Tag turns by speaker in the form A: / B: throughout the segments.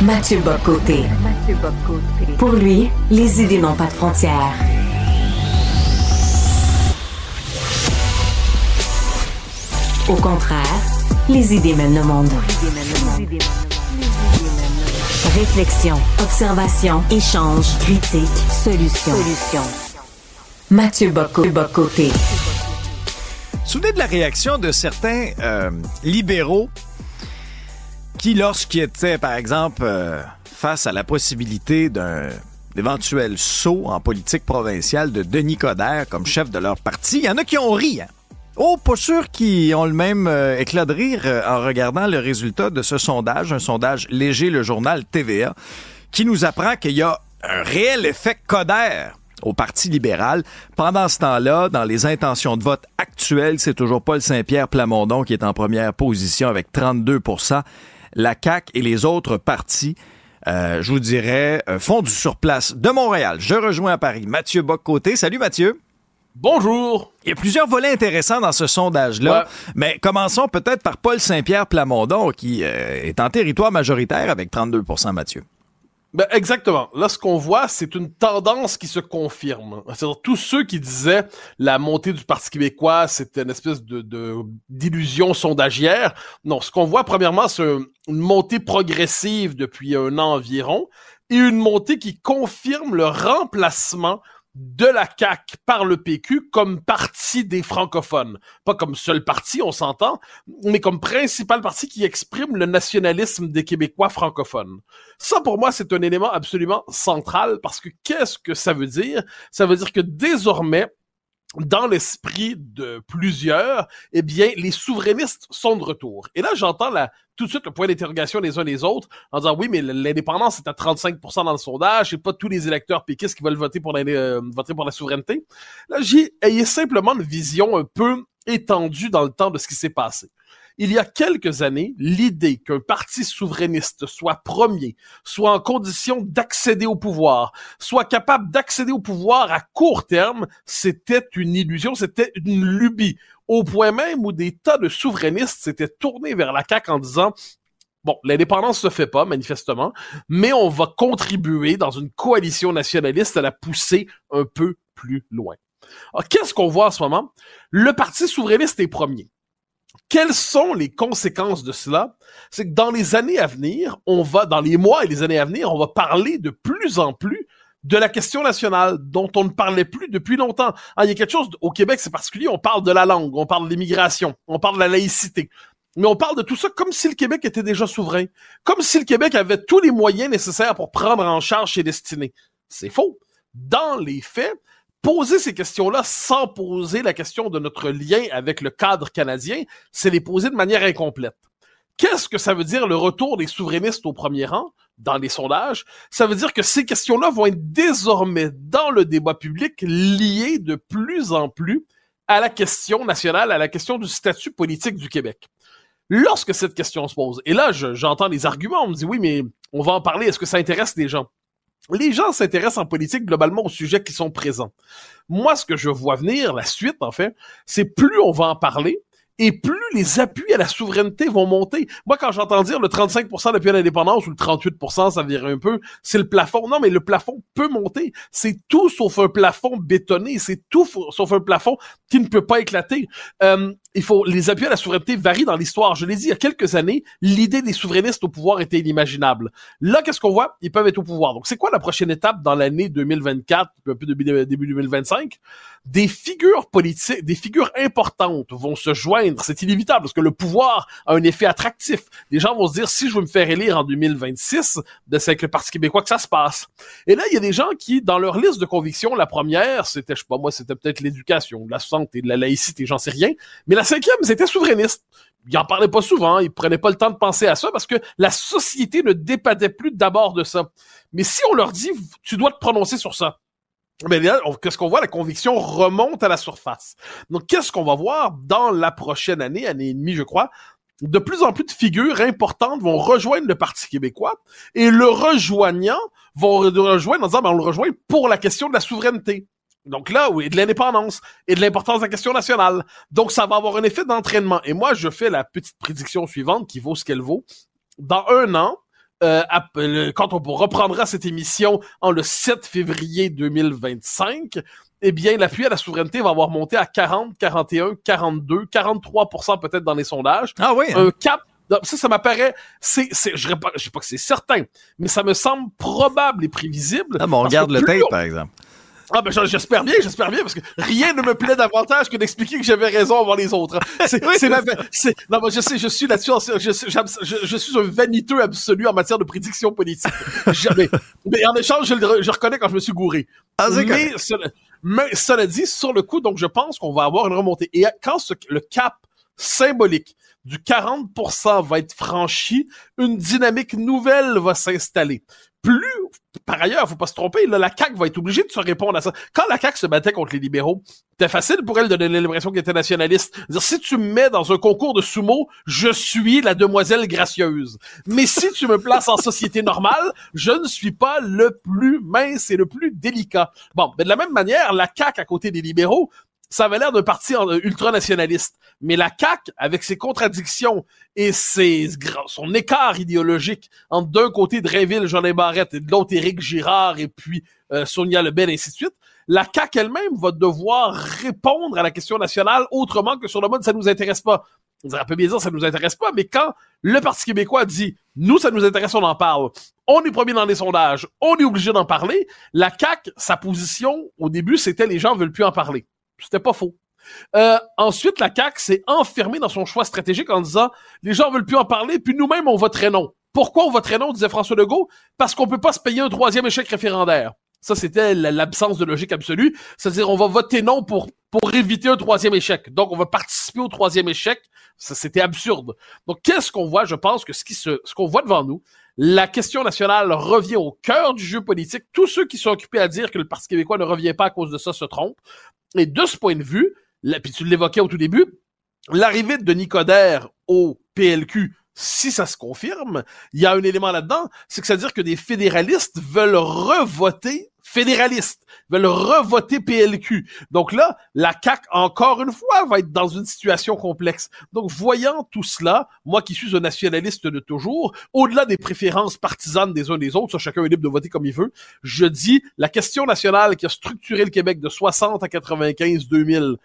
A: Mathieu Bocoté. Pour lui, les idées n'ont pas de frontières. Au contraire, les idées mènent le monde. Réflexion, observation, échange, critique, solution. Mathieu Bocoté.
B: Souvenez de la réaction de certains euh, libéraux qui, lorsqu'ils étaient, par exemple, euh, face à la possibilité d'un éventuel saut en politique provinciale de Denis Coderre comme chef de leur parti, il y en a qui ont ri. Hein? Oh, pas sûr qu'ils ont le même euh, éclat de rire en regardant le résultat de ce sondage, un sondage léger, le journal TVA, qui nous apprend qu'il y a un réel effet Coder au Parti libéral. Pendant ce temps-là, dans les intentions de vote actuelles, c'est toujours Paul Saint-Pierre Plamondon qui est en première position avec 32% La CAQ et les autres partis euh, je vous dirais, font du surplace de Montréal. Je rejoins à Paris Mathieu Bock-Côté. Salut Mathieu.
C: Bonjour.
B: Il y a plusieurs volets intéressants dans ce sondage-là, mais commençons peut-être par Paul Saint-Pierre Plamondon, qui euh, est en territoire majoritaire avec 32% Mathieu.
C: Ben exactement. Là, ce qu'on voit, c'est une tendance qui se confirme. C'est-à-dire tous ceux qui disaient la montée du Parti québécois, c'était une espèce de d'illusion sondagière. Non, ce qu'on voit premièrement, c'est une montée progressive depuis un an environ et une montée qui confirme le remplacement de la CAQ par le PQ comme parti des francophones. Pas comme seul parti, on s'entend, mais comme principal parti qui exprime le nationalisme des Québécois francophones. Ça, pour moi, c'est un élément absolument central parce que qu'est-ce que ça veut dire? Ça veut dire que désormais, dans l'esprit de plusieurs, eh bien, les souverainistes sont de retour. Et là, j'entends tout de suite le point d'interrogation les uns les autres en disant oui, mais l'indépendance est à 35% dans le sondage, et pas tous les électeurs péquistes qui veulent voter pour la, euh, voter pour la souveraineté. Là, j'ai ayé simplement une vision un peu étendue dans le temps de ce qui s'est passé il y a quelques années, l'idée qu'un parti souverainiste soit premier, soit en condition d'accéder au pouvoir, soit capable d'accéder au pouvoir à court terme, c'était une illusion, c'était une lubie. Au point même où des tas de souverainistes s'étaient tournés vers la CAQ en disant Bon, l'indépendance se fait pas, manifestement, mais on va contribuer dans une coalition nationaliste à la pousser un peu plus loin. Qu'est-ce qu'on voit en ce moment? Le Parti souverainiste est premier. Quelles sont les conséquences de cela? C'est que dans les années à venir, on va, dans les mois et les années à venir, on va parler de plus en plus de la question nationale dont on ne parlait plus depuis longtemps. Ah, il y a quelque chose au Québec, c'est particulier, on parle de la langue, on parle de l'immigration, on parle de la laïcité. Mais on parle de tout ça comme si le Québec était déjà souverain, comme si le Québec avait tous les moyens nécessaires pour prendre en charge ses destinées. C'est faux. Dans les faits, poser ces questions-là sans poser la question de notre lien avec le cadre canadien, c'est les poser de manière incomplète. Qu'est-ce que ça veut dire le retour des souverainistes au premier rang dans les sondages? Ça veut dire que ces questions-là vont être désormais dans le débat public liées de plus en plus à la question nationale, à la question du statut politique du Québec. Lorsque cette question se pose, et là j'entends des arguments, on me dit oui mais on va en parler, est-ce que ça intéresse les gens? Les gens s'intéressent en politique globalement aux sujets qui sont présents. Moi, ce que je vois venir, la suite, en fait, c'est plus on va en parler, et plus les appuis à la souveraineté vont monter. Moi, quand j'entends dire le 35% d'appui à l'indépendance ou le 38%, ça virait un peu, c'est le plafond. Non, mais le plafond peut monter. C'est tout sauf un plafond bétonné. C'est tout sauf un plafond qui ne peut pas éclater. Euh, il faut les appuis à la souveraineté varient dans l'histoire. Je l'ai dit il y a quelques années, l'idée des souverainistes au pouvoir était inimaginable. Là, qu'est-ce qu'on voit? Ils peuvent être au pouvoir. Donc, c'est quoi la prochaine étape dans l'année 2024, un peu début, début 2025 Des figures politiques, des figures importantes vont se joindre. C'est inévitable parce que le pouvoir a un effet attractif. Les gens vont se dire si je veux me faire élire en 2026, ben, c'est avec le Parti québécois que ça se passe. Et là, il y a des gens qui, dans leur liste de convictions, la première, c'était, je sais pas moi, c'était peut-être l'éducation, la santé, la laïcité, j'en sais rien, mais cinquième, c'était souverainiste. Il en parlait pas souvent, il prenait pas le temps de penser à ça parce que la société ne dépendait plus d'abord de ça. Mais si on leur dit, tu dois te prononcer sur ça, mais là, qu'est-ce qu'on voit? La conviction remonte à la surface. Donc, qu'est-ce qu'on va voir dans la prochaine année, année et demie, je crois? De plus en plus de figures importantes vont rejoindre le Parti québécois et le rejoignant vont rejoindre en disant, ben, on le rejoint pour la question de la souveraineté Donc là, oui, de l'indépendance et de l'importance de la question nationale. Donc ça va avoir un effet d'entraînement. Et moi, je fais la petite prédiction suivante qui vaut ce qu'elle vaut. Dans un an, euh, quand on reprendra cette émission en le 7 février 2025, eh bien, l'appui à la souveraineté va avoir monté à 40, 41, 42, 43 peut-être dans les sondages.
B: Ah oui.
C: Hein? Un cap ça, ça m'apparaît, c'est, c'est, je ne sais pas que c'est certain, mais ça me semble probable et prévisible.
B: Ah, bon, on regarde le tape, par exemple.
C: Ah ben j'espère bien, j'espère bien parce que rien ne me plaît davantage que d'expliquer que j'avais raison avant les autres. C'est, c'est ma, c'est, non mais je sais, je suis là-dessus, je, je, je, suis un vaniteux absolu en matière de prédiction politique. Jamais. mais en échange, je, je reconnais quand je me suis gouré.
B: Ah,
C: mais, cela, mais cela dit, sur le coup, donc je pense qu'on va avoir une remontée. Et quand ce, le cap symbolique du 40% va être franchi, une dynamique nouvelle va s'installer plus, par ailleurs, faut pas se tromper, là, la CAQ va être obligée de se répondre à ça. Quand la CAQ se battait contre les libéraux, c'était facile pour elle de donner l'impression qu'elle était nationaliste. Dire, si tu me mets dans un concours de sumo, je suis la demoiselle gracieuse. Mais si tu me places en société normale, je ne suis pas le plus mince et le plus délicat. Bon, mais de la même manière, la CAQ à côté des libéraux, ça avait l'air d'un parti ultranationaliste. Mais la CAQ, avec ses contradictions et ses, son écart idéologique entre d'un côté Drainville, Jean Barrette et de l'autre Éric Girard et puis euh, Sonia Lebel, et ainsi de suite, la CAQ elle-même va devoir répondre à la question nationale autrement que sur le mode ça nous intéresse pas. On dirait un peu bien dire ça nous intéresse pas, mais quand le Parti québécois dit nous ça nous intéresse, on en parle. On est premier dans les sondages, on est obligé d'en parler. La CAQ, sa position au début, c'était les gens veulent plus en parler. C'était pas faux. Euh, ensuite, la CAQ s'est enfermée dans son choix stratégique en disant les gens veulent plus en parler, puis nous-mêmes on voterait non. Pourquoi on voterait non, disait François Legault? Parce qu'on peut pas se payer un troisième échec référendaire. Ça, c'était l'absence de logique absolue. C'est-à-dire, on va voter non pour pour éviter un troisième échec. Donc, on va participer au troisième échec. Ça, c'était absurde. Donc, qu'est-ce qu'on voit? Je pense que ce qui se, ce qu'on voit devant nous, la question nationale revient au cœur du jeu politique. Tous ceux qui sont occupés à dire que le Parti québécois ne revient pas à cause de ça se trompent. Et de ce point de vue, puis tu l'évoquais au tout début, l'arrivée de Nicodère au PLQ, si ça se confirme, il y a un élément là-dedans, c'est que ça veut dire que des fédéralistes veulent revoter fédéralistes, veulent revoter PLQ. Donc là, la CAC encore une fois va être dans une situation complexe. Donc voyant tout cela, moi qui suis un nationaliste de toujours, au-delà des préférences partisanes des uns des autres, ça chacun est libre de voter comme il veut, je dis la question nationale qui a structuré le Québec de 60 à 95 2000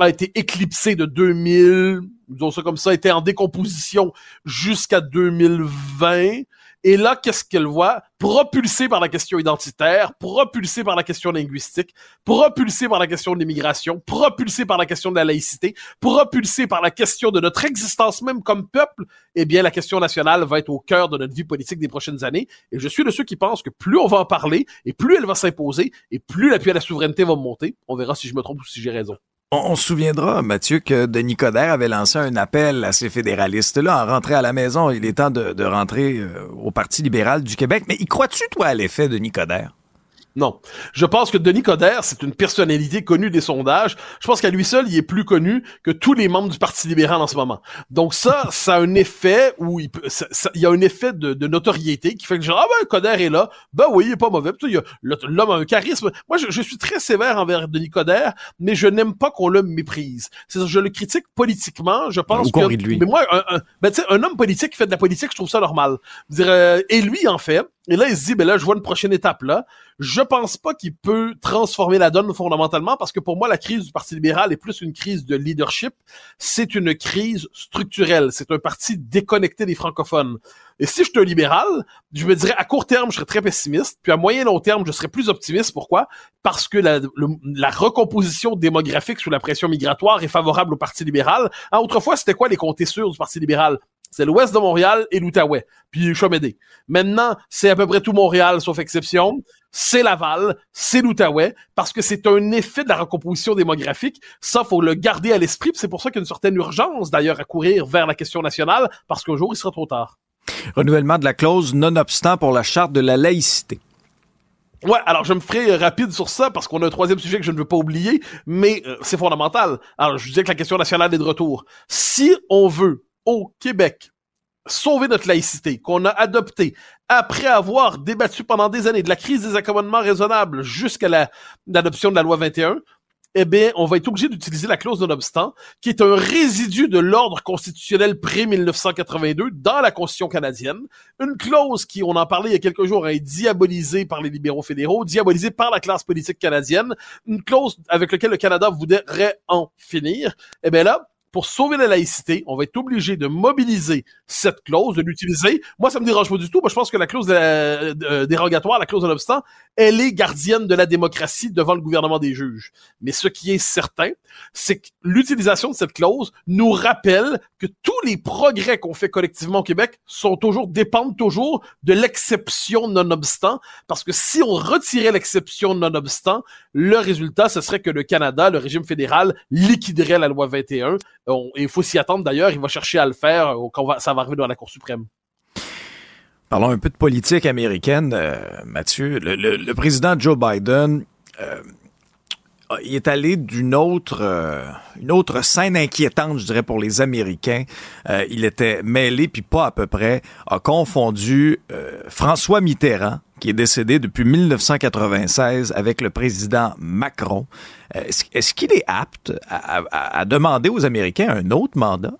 C: a été éclipsée de 2000, disons ça comme ça, était en décomposition jusqu'à 2020 et là, qu'est-ce qu'elle voit? Propulsée par la question identitaire, propulsée par la question linguistique, propulsée par la question de l'immigration, propulsée par la question de la laïcité, propulsée par la question de notre existence même comme peuple, eh bien, la question nationale va être au cœur de notre vie politique des prochaines années. Et je suis de ceux qui pensent que plus on va en parler, et plus elle va s'imposer, et plus l'appui à la souveraineté va monter. On verra si je me trompe ou si j'ai raison.
B: On, se souviendra, Mathieu, que Denis Coderre avait lancé un appel à ces fédéralistes-là en rentrant à la maison. Il est temps de, rentrer euh, au Parti libéral du Québec. Mais y crois-tu, toi, à l'effet de Denis Coderre?
C: Non. Je pense que Denis Coderre, c'est une personnalité connue des sondages. Je pense qu'à lui seul, il est plus connu que tous les membres du Parti libéral en ce moment. Donc ça, ça a un effet où il, peut, il y a un effet de, notoriété qui fait que genre, ah ben, Coderre est là. Ben oui, il est pas mauvais. L'homme a un charisme. Moi, je, suis très sévère envers Denis Coderre, mais je n'aime pas qu'on le méprise. C'est je le critique politiquement. Je pense que...
B: lui.
C: Mais moi, un, ben, un homme politique qui fait de la politique, je trouve ça normal. Dire, euh, et lui, en fait, et là, il se dit, ben là, je vois une prochaine étape là. Je pense pas qu'il peut transformer la donne fondamentalement parce que pour moi, la crise du Parti libéral est plus une crise de leadership. C'est une crise structurelle. C'est un parti déconnecté des francophones. Et si je suis libéral, je me dirais à court terme, je serais très pessimiste. Puis à moyen long terme, je serais plus optimiste. Pourquoi? Parce que la, recomposition démographique sous la pression migratoire est favorable au Parti libéral. Ah, autrefois, c'était quoi les comptés sûrs du Parti libéral? C'est l'ouest de Montréal et l'Outaouais, puis Chomédé. Maintenant, c'est à peu près tout Montréal, sauf exception. C'est Laval, c'est l'Outaouais, parce que c'est un effet de la recomposition démographique. Ça, faut le garder à l'esprit. C'est pour ça qu'il y a une certaine urgence, d'ailleurs, à courir vers la question nationale, parce qu'un jour, il sera trop tard.
B: Renouvellement de la clause nonobstant pour la charte de la laïcité.
C: Ouais, alors je me ferai rapide sur ça parce qu'on a un troisième sujet que je ne veux pas oublier, mais euh, c'est fondamental. Alors je disais que la question nationale est de retour. Si on veut au Québec sauver notre laïcité, qu'on a adopté après avoir débattu pendant des années de la crise des accommodements raisonnables jusqu'à l'adoption de la loi 21, eh bien, on va être obligé d'utiliser la clause non-obstant, qui est un résidu de l'ordre constitutionnel pré-1982 dans la Constitution canadienne. Une clause qui, on en parlait il y a quelques jours, est diabolisée par les libéraux fédéraux, diabolisée par la classe politique canadienne. Une clause avec laquelle le Canada voudrait en finir. Eh bien là, pour sauver la laïcité, on va être obligé de mobiliser cette clause, de l'utiliser. Moi, ça me dérange pas du tout. Moi, je pense que la clause dérogatoire, la clause de l'obstant, elle est gardienne de la démocratie devant le gouvernement des juges. Mais ce qui est certain, c'est que l'utilisation de cette clause nous rappelle que tous les progrès qu'on fait collectivement au Québec sont toujours, dépendent toujours de l'exception non-obstant. Parce que si on retirait l'exception non-obstant, le résultat, ce serait que le Canada, le régime fédéral, liquiderait la loi 21 il faut s'y attendre d'ailleurs. Il va chercher à le faire euh, quand ça va arriver dans la Cour suprême.
B: Parlons un peu de politique américaine, euh, Mathieu. Le, président Joe Biden, euh, il est allé d'une autre, une autre scène inquiétante, je dirais, pour les Américains. il était mêlé, puis pas à peu près, a confondu François Mitterrand, qui est décédé depuis 1996 avec le président Macron. Est-ce qu'il est apte à, demander aux Américains un autre mandat?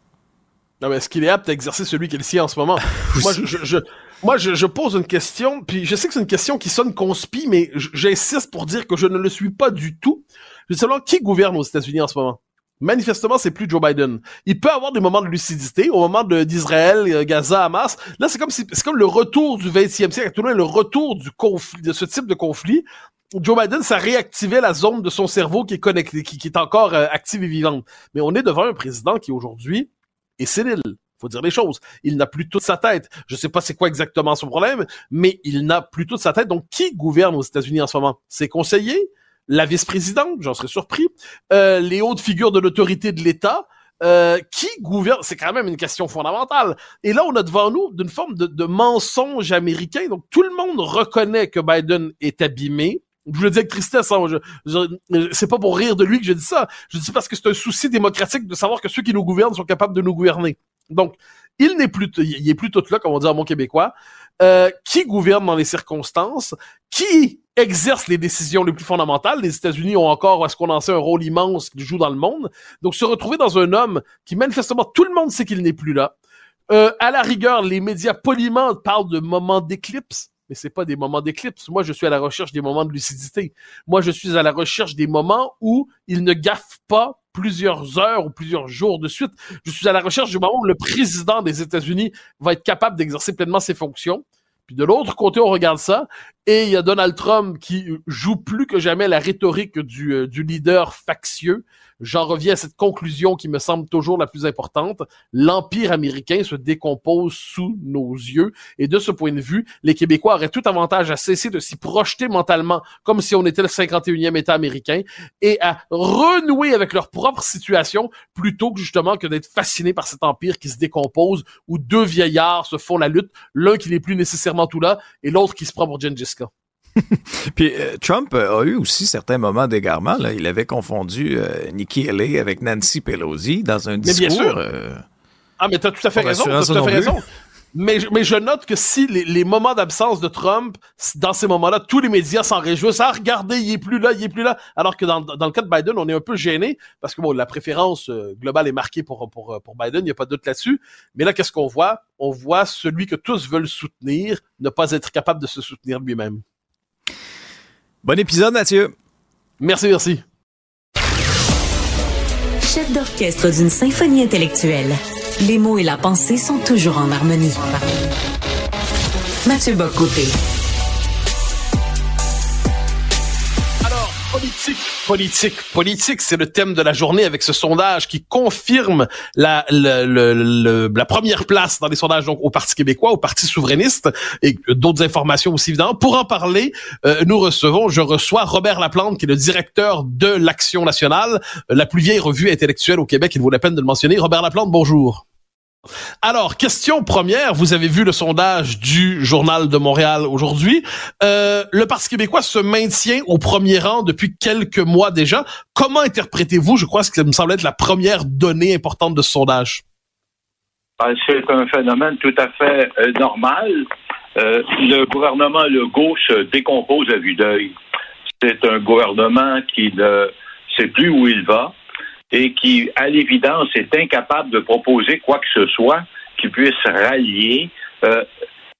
C: Non, mais est-ce qu'il est apte à exercer celui qui est le sien en ce moment? moi, je, moi je, pose une question, puis je sais que c'est une question qui sonne conspi, mais j'insiste pour dire que je ne le suis pas du tout. Je veux savoir qui gouverne aux États-Unis en ce moment? Manifestement, c'est plus Joe Biden. Il peut avoir des moments de lucidité au moment d'Israël, euh, Gaza, Hamas. Là, c'est comme si, c'est comme le retour du 20e siècle, tout le le retour du conflit, de ce type de conflit. Joe Biden, ça réactivait la zone de son cerveau qui est connectée, qui, est encore euh, active et vivante. Mais on est devant un président qui aujourd'hui est sénile. Faut dire les choses. Il n'a plus toute sa tête. Je sais pas c'est quoi exactement son problème, mais il n'a plus toute sa tête. Donc, qui gouverne aux États-Unis en ce moment? Ses conseillers? La vice-présidente, j'en serais surpris, euh, les hautes figures de l'autorité de l'État, euh, qui gouverne, c'est quand même une question fondamentale. Et là, on a devant nous d'une forme de, mensonge américain. Donc, tout le monde reconnaît que Biden est abîmé. Je le dis avec tristesse, hein, c'est pas pour rire de lui que je dis ça. Je dis parce que c'est un souci démocratique de savoir que ceux qui nous gouvernent sont capables de nous gouverner. Donc, il n'est plus, il est plus tout là, comme on dit en mon québécois. Euh, qui gouverne dans les circonstances, qui exerce les décisions les plus fondamentales? Les États-Unis ont encore, est-ce qu'on en sait, un rôle immense qu'ils jouent dans le monde? Donc, se retrouver dans un homme qui, manifestement, tout le monde sait qu'il n'est plus là. Euh, à la rigueur, les médias poliment parlent de moments d'éclipse, mais c'est pas des moments d'éclipse. Moi, je suis à la recherche des moments de lucidité. Moi, je suis à la recherche des moments où il ne gaffe pas plusieurs heures ou plusieurs jours de suite. Je suis à la recherche du moment où le président des États-Unis va être capable d'exercer pleinement ses fonctions. Puis de l'autre côté, on regarde ça, et il y a Donald Trump qui joue plus que jamais la rhétorique du, euh, du leader factieux, J'en reviens à cette conclusion qui me semble toujours la plus importante. L'Empire américain se décompose sous nos yeux. Et de ce point de vue, les Québécois auraient tout avantage à cesser de s'y projeter mentalement comme si on était le 51e État américain et à renouer avec leur propre situation plutôt que justement que d'être fascinés par cet empire qui se décompose où deux vieillards se font la lutte, l'un qui n'est plus nécessairement tout là et l'autre qui se prend pour Gengis
B: Puis euh, Trump a eu aussi certains moments d'égarement. Il avait confondu euh, Nikki Haley avec Nancy Pelosi dans un discours. Mais bien sûr. Euh,
C: ah, mais t'as tout à fait raison. As tout à fait raison. Mais, mais je note que si les, moments d'absence de Trump, dans ces moments-là, tous les médias s'en réjouissent. Ah, regardez, il est plus là, il est plus là. Alors que dans, dans le cas de Biden, on est un peu gêné parce que bon, la préférence globale est marquée pour, pour, pour Biden, il n'y a pas de doute là-dessus. Mais là, qu'est-ce qu'on voit? On voit celui que tous veulent soutenir ne pas être capable de se soutenir lui-même.
B: Bon épisode, Mathieu.
C: Merci, merci.
A: Chef d'orchestre d'une symphonie intellectuelle, les mots et la pensée sont toujours en harmonie. Mathieu Bocoté.
C: politique, politique, politique, c'est le thème de la journée avec ce sondage qui confirme la, la première place dans les sondages donc au Parti québécois, au Parti souverainiste et d'autres informations aussi évidemment. Pour en parler, euh, nous recevons, je reçois Robert Laplante qui est le directeur de l'Action nationale, la plus vieille revue intellectuelle au Québec. Il vaut la peine de le mentionner. Robert Laplante, bonjour. Alors, question première, vous avez vu le sondage du Journal de Montréal aujourd'hui. Euh, le Parti québécois se maintient au premier rang depuis quelques mois déjà. Comment interprétez-vous, je crois que ça me semble être la première donnée importante de ce sondage?
D: Ah, c'est un phénomène tout à fait euh, normal. Euh, le gouvernement Legault se décompose à vue d'œil. C'est un gouvernement qui ne sait plus où il va et qui, à l'évidence, est incapable de proposer quoi que ce soit qui puisse rallier euh,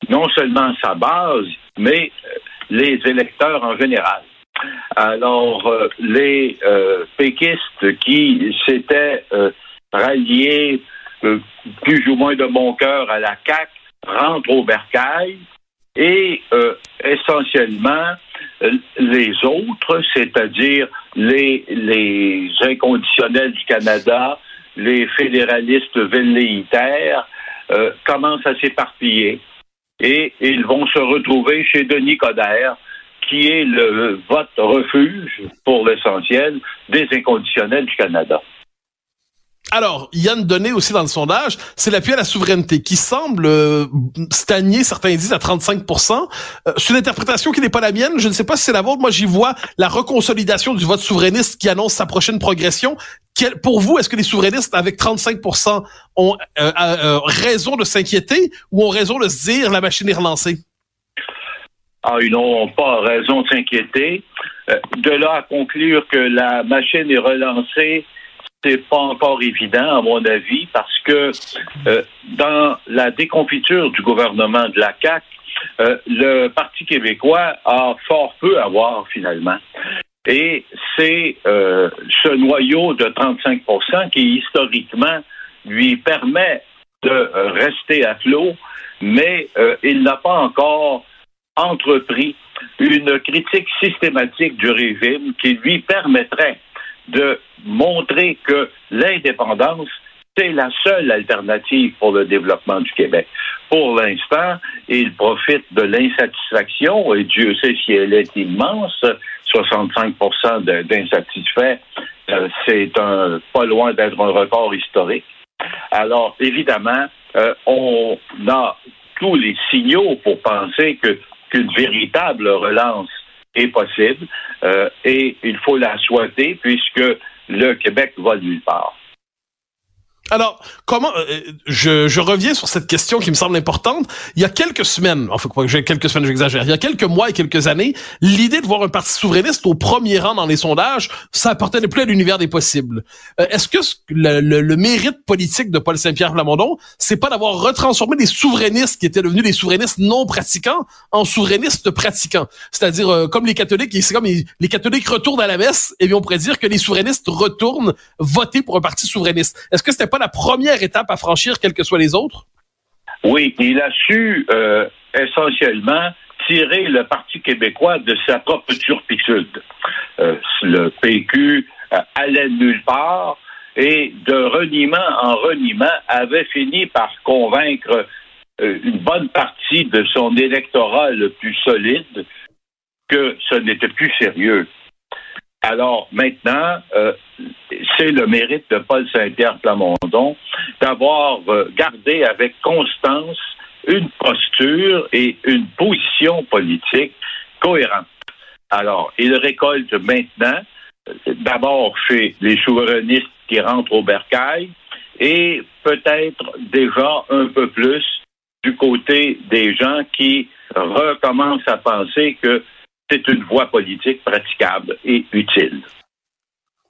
D: non seulement sa base, mais les électeurs en général. Alors, les péquistes qui s'étaient ralliés euh, plus ou moins de bon cœur à la CAC rentre au bercail et euh, essentiellement euh, les autres, c'est-à-dire les, les inconditionnels du Canada, les fédéralistes velléitaires, commencent à s'éparpiller et ils vont se retrouver chez Denis Coderre, qui est le vote refuge, pour l'essentiel, des inconditionnels du Canada.
C: Alors, il y a une donnée aussi dans le sondage, c'est l'appui à la souveraineté qui semble euh, stagner, certains disent, à 35% euh, C'est une interprétation qui n'est pas la mienne. Je ne sais pas si c'est la vôtre. Moi, j'y vois la reconsolidation du vote souverainiste qui annonce sa prochaine progression. pour vous, est-ce que les souverainistes avec 35% ont euh, raison de s'inquiéter ou ont raison de se dire la machine est relancée?
D: Ah, ils n'ont pas raison de s'inquiéter. de là à conclure que la machine est relancée, c'est pas encore évident, à mon avis, parce que euh, dans la déconfiture du gouvernement de la CAC, euh, le Parti québécois a fort peu à voir finalement. Et c'est euh, ce noyau de 35% qui historiquement lui permet de rester à flot, mais il n'a pas encore entrepris une critique systématique du régime qui lui permettrait de montrer que l'indépendance, c'est la seule alternative pour le développement du Québec. Pour l'instant, il profite de l'insatisfaction, et Dieu sait si elle est immense, 65 d'insatisfaits, euh, c'est un pas loin d'être un record historique. Alors, évidemment, euh, on a tous les signaux pour penser que qu'une véritable relance est possible euh, et il faut la souhaiter puisque le Québec va nulle part.
C: Alors, comment euh, je, je, reviens sur cette question qui me semble importante. Il y a quelques semaines, enfin quelques semaines, j'exagère. Il y a quelques mois et quelques années, l'idée de voir un parti souverainiste au premier rang dans les sondages, ça appartenait plus à l'univers des possibles. Euh, est-ce que le, le, mérite politique de Paul Saint-Pierre Plamondon, c'est pas d'avoir retransformé des souverainistes qui étaient devenus des souverainistes non pratiquants en souverainistes pratiquants, c'est-à-dire euh, comme les catholiques, c'est comme les, catholiques retournent à la messe, et bien on pourrait dire que les souverainistes retournent voter pour un parti souverainiste. Est-ce que c'était pas la première étape à franchir, quelles que soient les autres?
D: Oui, il a su euh, essentiellement tirer le Parti québécois de sa propre turpitude. Euh, le PQ euh, allait nulle part et de reniement en reniement avait fini par convaincre une bonne partie de son électorat le plus solide que ce n'était plus sérieux. Alors maintenant, euh, c'est le mérite de Paul Saint-Pierre Plamondon d'avoir euh, gardé avec constance une posture et une position politique cohérente. Alors, il récolte maintenant, d'abord chez les souverainistes qui rentrent au bercail, et peut-être déjà un peu plus du côté des gens qui recommencent à penser que c'est une voie politique praticable et utile.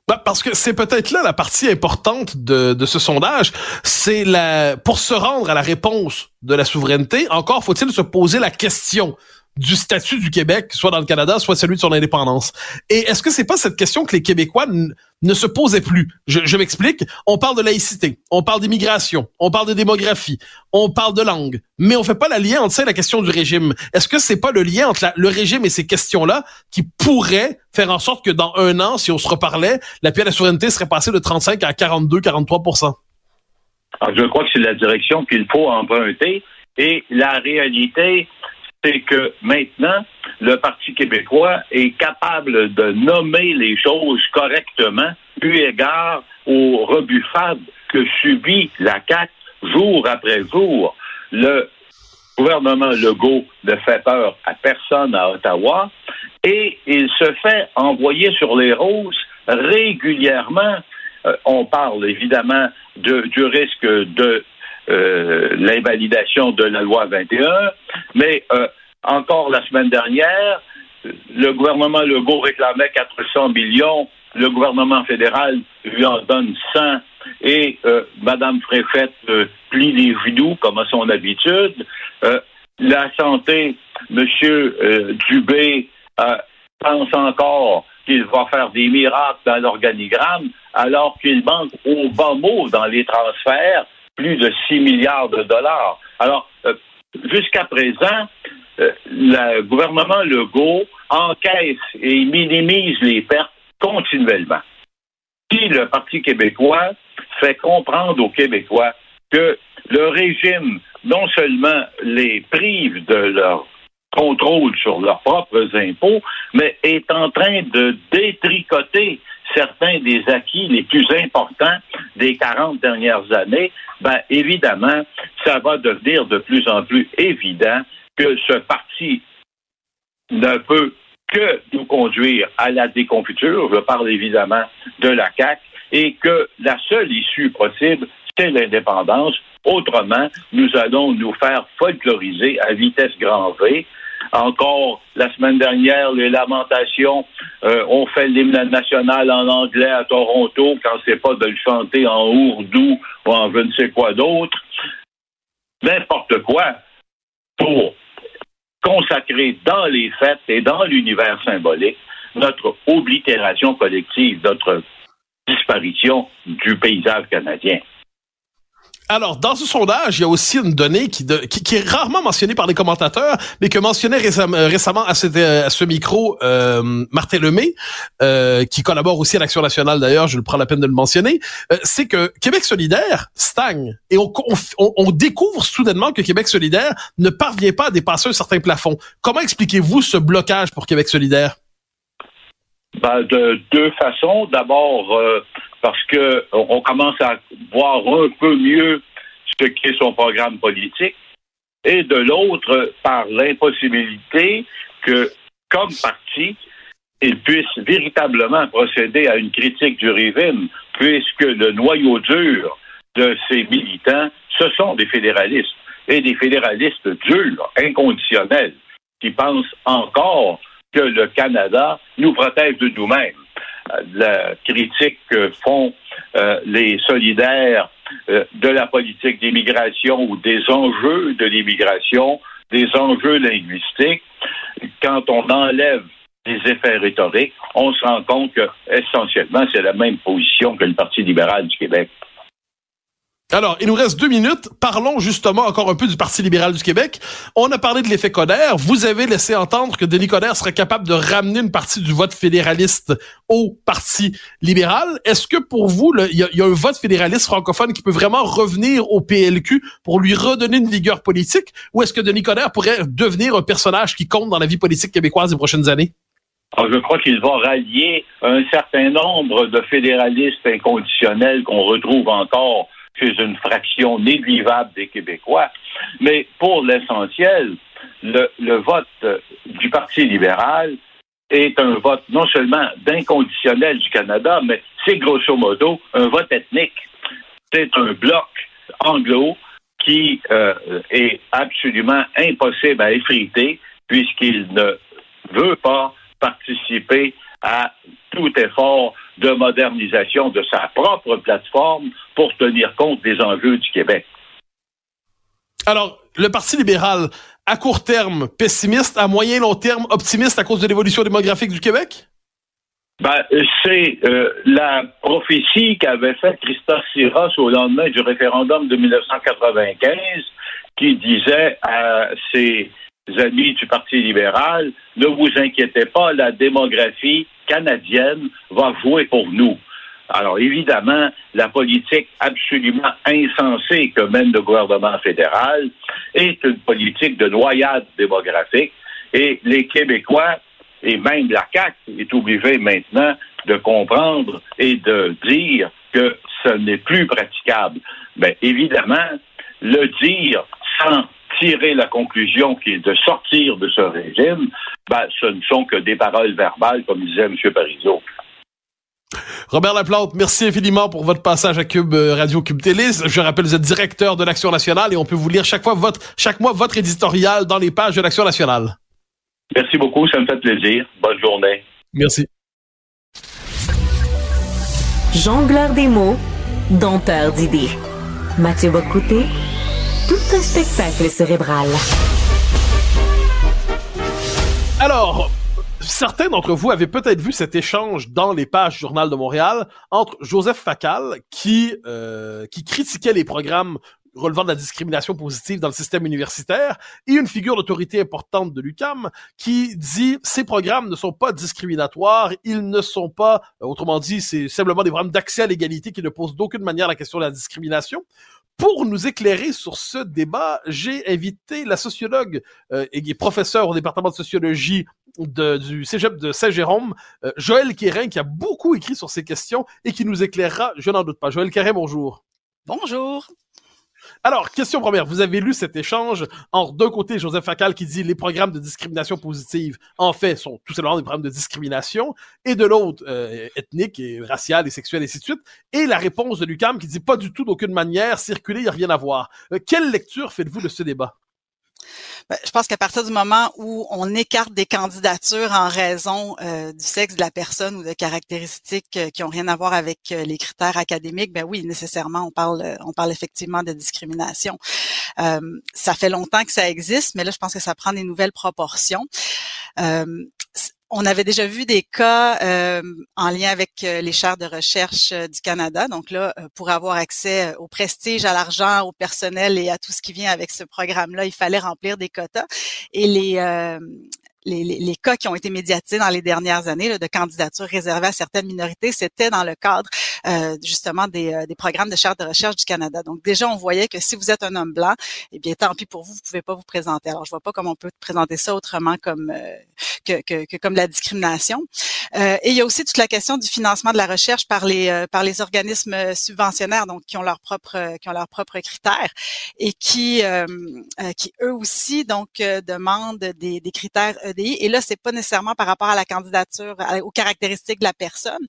C: Bah, parce que c'est peut-être là la partie importante de, ce sondage, c'est la pour se rendre à la réponse de la souveraineté, encore faut-il se poser la question du statut du Québec, soit dans le Canada, soit celui de son indépendance. Et est-ce que c'est pas cette question que les Québécois ne se posaient plus? Je, m'explique. On parle de laïcité, on parle d'immigration, on parle de démographie, on parle de langue, mais on fait pas la lien entre ça et la question du régime. Est-ce que c'est pas le lien entre le régime et ces questions-là qui pourrait faire en sorte que dans un an, si on se reparlait, l'appui à la souveraineté serait passé de 35 à 42, 43
D: Alors, Je crois que c'est la direction qu'il faut emprunter. Et la réalité, c'est que maintenant, le Parti québécois est capable de nommer les choses correctement, eu égard aux rebuffades que subit la CAQ jour après jour. Le gouvernement Legault ne fait peur à personne à Ottawa et il se fait envoyer sur les roses régulièrement. Euh, on parle évidemment de, du risque de l'invalidation de la loi 21, mais encore la semaine dernière, le gouvernement Legault réclamait 400 millions, le gouvernement fédéral lui en donne 100 et euh, Mme Préfète euh, plie les genoux comme à son habitude. Euh, la santé, M. Dubé pense encore qu'il va faire des miracles dans l'organigramme alors qu'il manque au bas mot dans les transferts plus de 6 milliards de dollars. Alors, jusqu'à présent, le gouvernement Legault encaisse et minimise les pertes continuellement. Si le Parti québécois fait comprendre aux Québécois que le régime non seulement les prive de leur contrôle sur leurs propres impôts, mais est en train de détricoter certains des acquis les plus importants des 40 dernières années, ben évidemment, ça va devenir de plus en plus évident que ce parti ne peut que nous conduire à la déconfiture. Je parle évidemment de la CAQ et que la seule issue possible, c'est l'indépendance. Autrement, nous allons nous faire folkloriser à vitesse grand V. Encore la semaine dernière, les lamentations euh, ont fait l'hymne national en anglais à Toronto quand c'est pas de le chanter en ourdou ou en je ne sais quoi d'autre. N'importe quoi pour consacrer dans les fêtes et dans l'univers symbolique notre oblitération collective, notre disparition du paysage canadien.
C: Alors, dans ce sondage, il y a aussi une donnée qui, qui, est rarement mentionnée par les commentateurs, mais que mentionnait récemment à, ce micro euh, Martin Lemay, euh, qui collabore aussi à l'Action nationale d'ailleurs, je le prends la peine de le mentionner, euh, c'est que Québec solidaire stagne. Et on, on, on, découvre soudainement que Québec solidaire ne parvient pas à dépasser un certain plafond. Comment expliquez-vous ce blocage pour Québec solidaire?
D: Ben, de deux façons. D'abord, euh, parce que on commence à voir un peu mieux ce qu'est son programme politique, et de l'autre, par l'impossibilité que, comme parti, il puisse véritablement procéder à une critique du régime, puisque le noyau dur de ces militants, ce sont des fédéralistes, et des fédéralistes durs, inconditionnels, qui pensent encore que le Canada nous protège de nous-mêmes. La critique que font euh, les solidaires euh, de la politique d'immigration ou des enjeux de l'immigration, des enjeux linguistiques, quand on enlève les effets rhétoriques, on se rend compte que essentiellement c'est la même position que le Parti libéral du Québec.
C: Alors, il nous reste deux minutes. Parlons justement encore un peu du Parti libéral du Québec. On a parlé de l'effet Coder. Vous avez laissé entendre que Denis Coder serait capable de ramener une partie du vote fédéraliste au Parti libéral. Est-ce que pour vous, il y, a un vote fédéraliste francophone qui peut vraiment revenir au PLQ pour lui redonner une vigueur politique? Ou est-ce que Denis Coderre pourrait devenir un personnage qui compte dans la vie politique québécoise des prochaines années?
D: Ah, je crois qu'il va rallier un certain nombre de fédéralistes inconditionnels qu'on retrouve encore chez une fraction négligeable des Québécois. Mais pour l'essentiel, le, vote du Parti libéral est un vote non seulement d'inconditionnel du Canada, mais c'est grosso modo un vote ethnique. C'est un bloc anglo qui euh, est absolument impossible à effriter puisqu'il ne veut pas participer à tout effort de modernisation de sa propre plateforme pour tenir compte des enjeux du Québec.
C: Alors, le Parti libéral, à court terme, pessimiste, à moyen long terme, optimiste à cause de l'évolution démographique du Québec?
D: Ben, c'est euh, la prophétie qu'avait faite Christophe Siras au lendemain du référendum de 1995 qui disait à ses amis du Parti libéral, ne vous inquiétez pas, la démographie canadienne va jouer pour nous. Alors évidemment, la politique absolument insensée que mène le gouvernement fédéral est une politique de noyade démographique et les Québécois et même la CAQ est obligée maintenant de comprendre et de dire que ce n'est plus praticable. Mais évidemment, le dire sans tirer la conclusion qui est de sortir de ce régime, ben, ce ne sont que des paroles verbales, comme disait M. Parizeau.
C: Robert Laplante, merci infiniment pour votre passage à Cube euh, Radio Cube Télé. Je rappelle, vous êtes directeur de l'Action nationale et on peut vous lire chaque fois votre, chaque mois votre éditorial dans les pages de l'Action nationale.
D: Merci beaucoup, ça me fait plaisir. Bonne journée.
C: Merci.
A: Jongleur des mots, dompteur d'idées. Mathieu Bocouté, tout un spectacle cérébral.
C: Alors, certains d'entre vous avaient peut-être vu cet échange dans les pages Journal de Montréal entre Joseph Facal, qui, euh, qui critiquait les programmes relevant de la discrimination positive dans le système universitaire, et une figure d'autorité importante de l'UCAM qui dit ces programmes ne sont pas discriminatoires, ils ne sont pas, euh, autrement dit, c'est simplement des programmes d'accès à l'égalité qui ne posent d'aucune manière la question de la discrimination. Pour nous éclairer sur ce débat, j'ai invité la sociologue euh, et professeur au département de sociologie de, du Cégep de Saint-Jérôme, euh, Joël Quérin, qui a beaucoup écrit sur ces questions et qui nous éclairera, je n'en doute pas. Joël Quérin, bonjour.
E: Bonjour.
C: Alors, question première. Vous avez lu cet échange entre d'un côté Joseph Facal qui dit les programmes de discrimination positive, en fait, sont tout simplement des programmes de discrimination, et de l'autre, euh, ethnique et raciale et sexuelle et ainsi de suite, et la réponse de Lucam qui dit pas du tout d'aucune manière, circuler, il n'y a rien à voir. Euh, quelle lecture faites-vous de ce débat?
E: Ben, je pense qu'à partir du moment où on écarte des candidatures en raison euh, du sexe de la personne ou de caractéristiques euh, qui ont rien à voir avec euh, les critères académiques, ben oui, nécessairement, on parle, on parle effectivement de discrimination. ça fait longtemps que ça existe, mais là, je pense que ça prend des nouvelles proportions on avait déjà vu des cas euh, en lien avec euh, les chaires de recherche euh, du Canada. Donc là, pour avoir accès au prestige, à l'argent, au personnel et à tout ce qui vient avec ce programme-là, il fallait remplir des quotas. Et les les, les, cas qui ont été médiatisés dans les dernières années là, de candidatures réservées à certaines minorités, c'était dans le cadre euh, justement des, euh, des, programmes de charte de recherche du Canada. Donc déjà, on voyait que si vous êtes un homme blanc, eh bien tant pis pour vous, vous pouvez pas vous présenter. Alors je vois pas comment on peut présenter ça autrement comme euh, que, que, que, comme la discrimination. et il y a aussi toute la question du financement de la recherche par les par les organismes subventionnaires, donc qui ont leurs propres qui ont leurs propres critères et qui qui eux aussi donc demandent des, des critères et là, c'est pas nécessairement par rapport à la candidature, aux caractéristiques de la personne,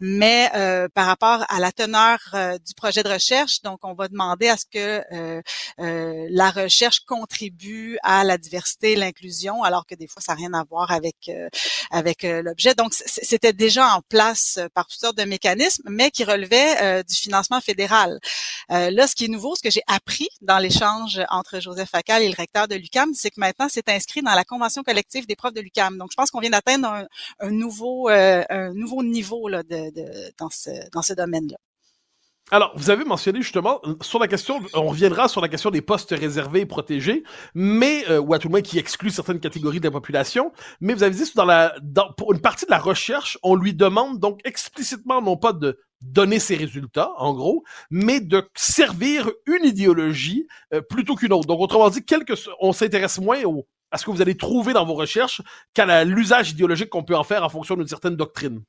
E: mais euh, par rapport à la teneur euh, du projet de recherche. Donc, on va demander à ce que euh, la recherche contribue à la diversité, l'inclusion, alors que des fois, ça n'a rien à voir avec avec l'objet. Donc, c'était déjà en place par toutes sortes de mécanismes, mais qui relevaient du financement fédéral. là, ce qui est nouveau, ce que j'ai appris dans l'échange entre Joseph Facal et le recteur de l'UCAM, c'est que maintenant, c'est inscrit dans la convention collective des profs de l'UCAM. Donc, je pense qu'on vient d'atteindre un, nouveau, euh, un nouveau niveau là, dans ce, dans ce domaine-là.
C: Alors, vous avez mentionné justement sur la question, on reviendra sur la question des postes réservés et protégés, mais euh, ou à tout le moins qui excluent certaines catégories de la population. Mais vous avez dit dans la, pour une partie de la recherche, on lui demande donc explicitement non pas de donner ses résultats, en gros, mais de servir une idéologie euh, plutôt qu'une autre. Donc, autrement dit, quelque, on s'intéresse moins au, à ce que vous allez trouver dans vos recherches qu'à l'usage idéologique qu'on peut en faire en fonction d'une certaine doctrine.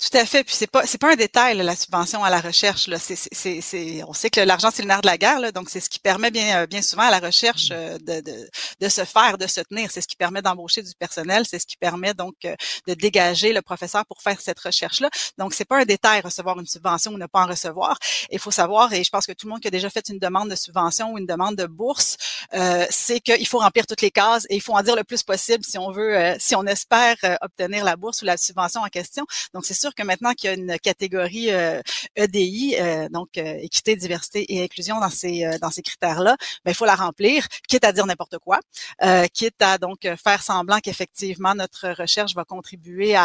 E: Tout à fait. Puis c'est pas c'est pas un détail la subvention à la recherche. Là. C'est, c'est, c'est, on sait que l'argent c'est le nerf de la guerre, là, donc c'est ce qui permet bien bien souvent à la recherche mm. euh, de, de, de se faire, de se tenir. C'est ce qui permet d'embaucher du personnel. C'est ce qui permet donc euh, de dégager le professeur pour faire cette recherche là. Donc c'est pas un détail recevoir une subvention ou ne pas en recevoir. Il faut savoir et je pense que tout le monde qui a déjà fait une demande de subvention ou une demande de bourse, euh, c'est qu'il faut remplir toutes les cases et il faut en dire le plus possible si on veut, euh, si on espère obtenir la bourse ou la subvention en question. Donc c'est sûr que maintenant qu'il y a une catégorie EDI, euh, e euh, donc euh, équité, diversité et inclusion dans ces dans ces critères-là, ben il faut la remplir, quitte à dire n'importe quoi, quitte à donc faire semblant qu'effectivement notre recherche va contribuer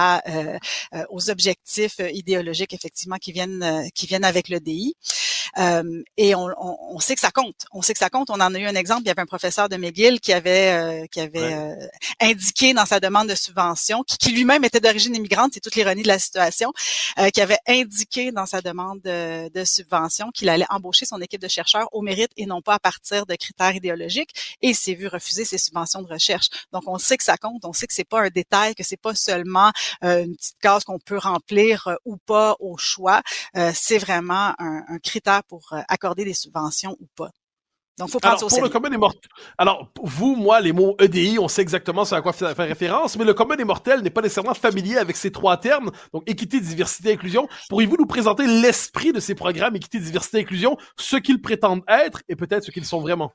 E: aux objectifs idéologiques effectivement qui viennent qui viennent avec l'EDI. Euh, et on, on, on, sait que ça compte. On sait que ça compte. On en a eu un exemple. Il y avait un professeur de McGill qui avait euh, qui avait euh, indiqué dans sa demande de subvention, qui, qui lui-même était d'origine immigrante, c'est toute l'ironie de la situation, qui avait indiqué dans sa demande de, de subvention qu'il allait embaucher son équipe de chercheurs au mérite et non pas à partir de critères idéologiques. Et s'est vu refuser ses subventions de recherche. Donc on sait que ça compte. On sait que c'est pas un détail, que c'est pas seulement une petite case qu'on peut remplir ou pas au choix. c'est vraiment un, un critère pour euh, accorder des subventions ou pas. Donc, faut prendre
C: Alors, pour le commun des mortels. Alors, vous, moi, les mots EDI, on sait exactement à quoi faire référence, mais le commun des mortels n'est pas nécessairement familier avec ces trois termes. Donc, équité, diversité, inclusion. Pourriez-vous nous présenter l'esprit de ces programmes équité, diversité, inclusion, ce qu'ils prétendent être et peut-être ce qu'ils sont vraiment?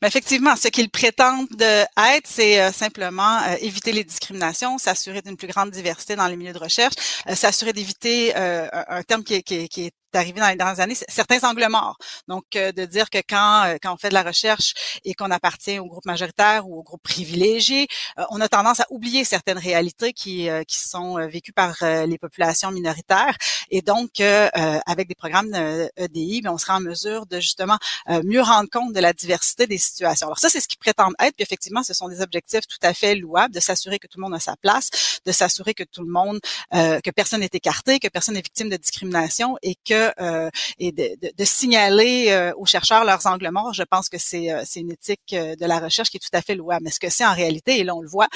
E: Mais effectivement, ce qu'ils prétendent être, c'est euh, simplement euh, éviter les discriminations, s'assurer d'une plus grande diversité dans les milieux de recherche, euh, s'assurer d'éviter un terme qui, qui, qui est arrivé dans les dernières années, certains angles morts. Donc, euh, de dire que quand, euh, quand on fait de la recherche et qu'on appartient au groupe majoritaire ou au groupe privilégié, euh, on a tendance à oublier certaines réalités qui, qui sont vécues par les populations minoritaires. Et donc, avec des programmes EDI, e ben, on sera en mesure de justement mieux rendre compte de la diversité des situations. Alors ça, c'est ce qu'ils prétendent être. Puis effectivement, ce sont des objectifs tout à fait louables de s'assurer que tout le monde a sa place, de s'assurer que tout le monde, que personne n'est écarté, que personne n'est victime de discrimination et que euh, et de, de, signaler euh, aux chercheurs leurs angles morts, je pense que c'est euh, une éthique de la recherche qui est tout à fait louable. Mais ce que c'est en réalité, et là on le voit,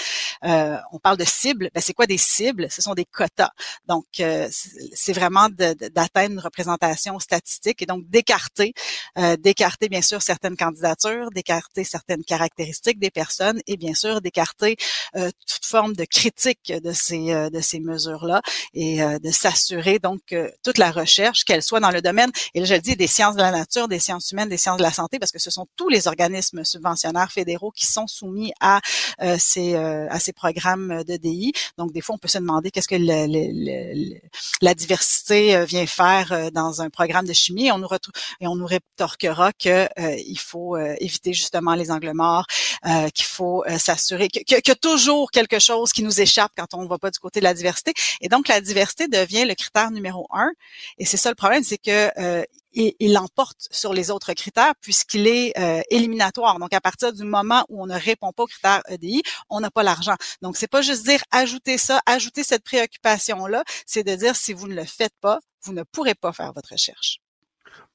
E: on parle de cibles. Ben, c'est quoi des cibles? Ce sont des quotas. Donc c'est vraiment d'atteindre une représentation statistique et donc d'écarter, d'écarter bien sûr certaines candidatures, d'écarter certaines caractéristiques des personnes et bien sûr d'écarter toute forme de critique de ces de ces mesures là et de s'assurer donc que toute la recherche qu'elle soit dans le domaine, et là je le dis, des sciences de la nature, des sciences humaines, des sciences de la santé, parce que ce sont tous les organismes subventionnaires fédéraux qui sont soumis à euh, ces euh, à ces programmes de DI. Donc des fois, on peut se demander qu'est-ce que la diversité euh, vient faire dans un programme de chimie. Et on nous et on nous rétorquera que il faut éviter justement les angles morts, qu'il faut s'assurer qu'il y a toujours quelque chose qui nous échappe quand on ne va pas du côté de la diversité. Et donc la diversité devient le critère numéro un. Et c'est ça le problème, c'est que euh, l'emporte sur les autres critères puisqu'il est euh, éliminatoire. Donc, à partir du moment où on ne répond pas aux critères EDI, on n'a pas l'argent. Donc, c'est pas juste dire ajouter ça, ajouter cette préoccupation-là, c'est de dire si vous ne le faites pas, vous ne pourrez pas faire votre recherche.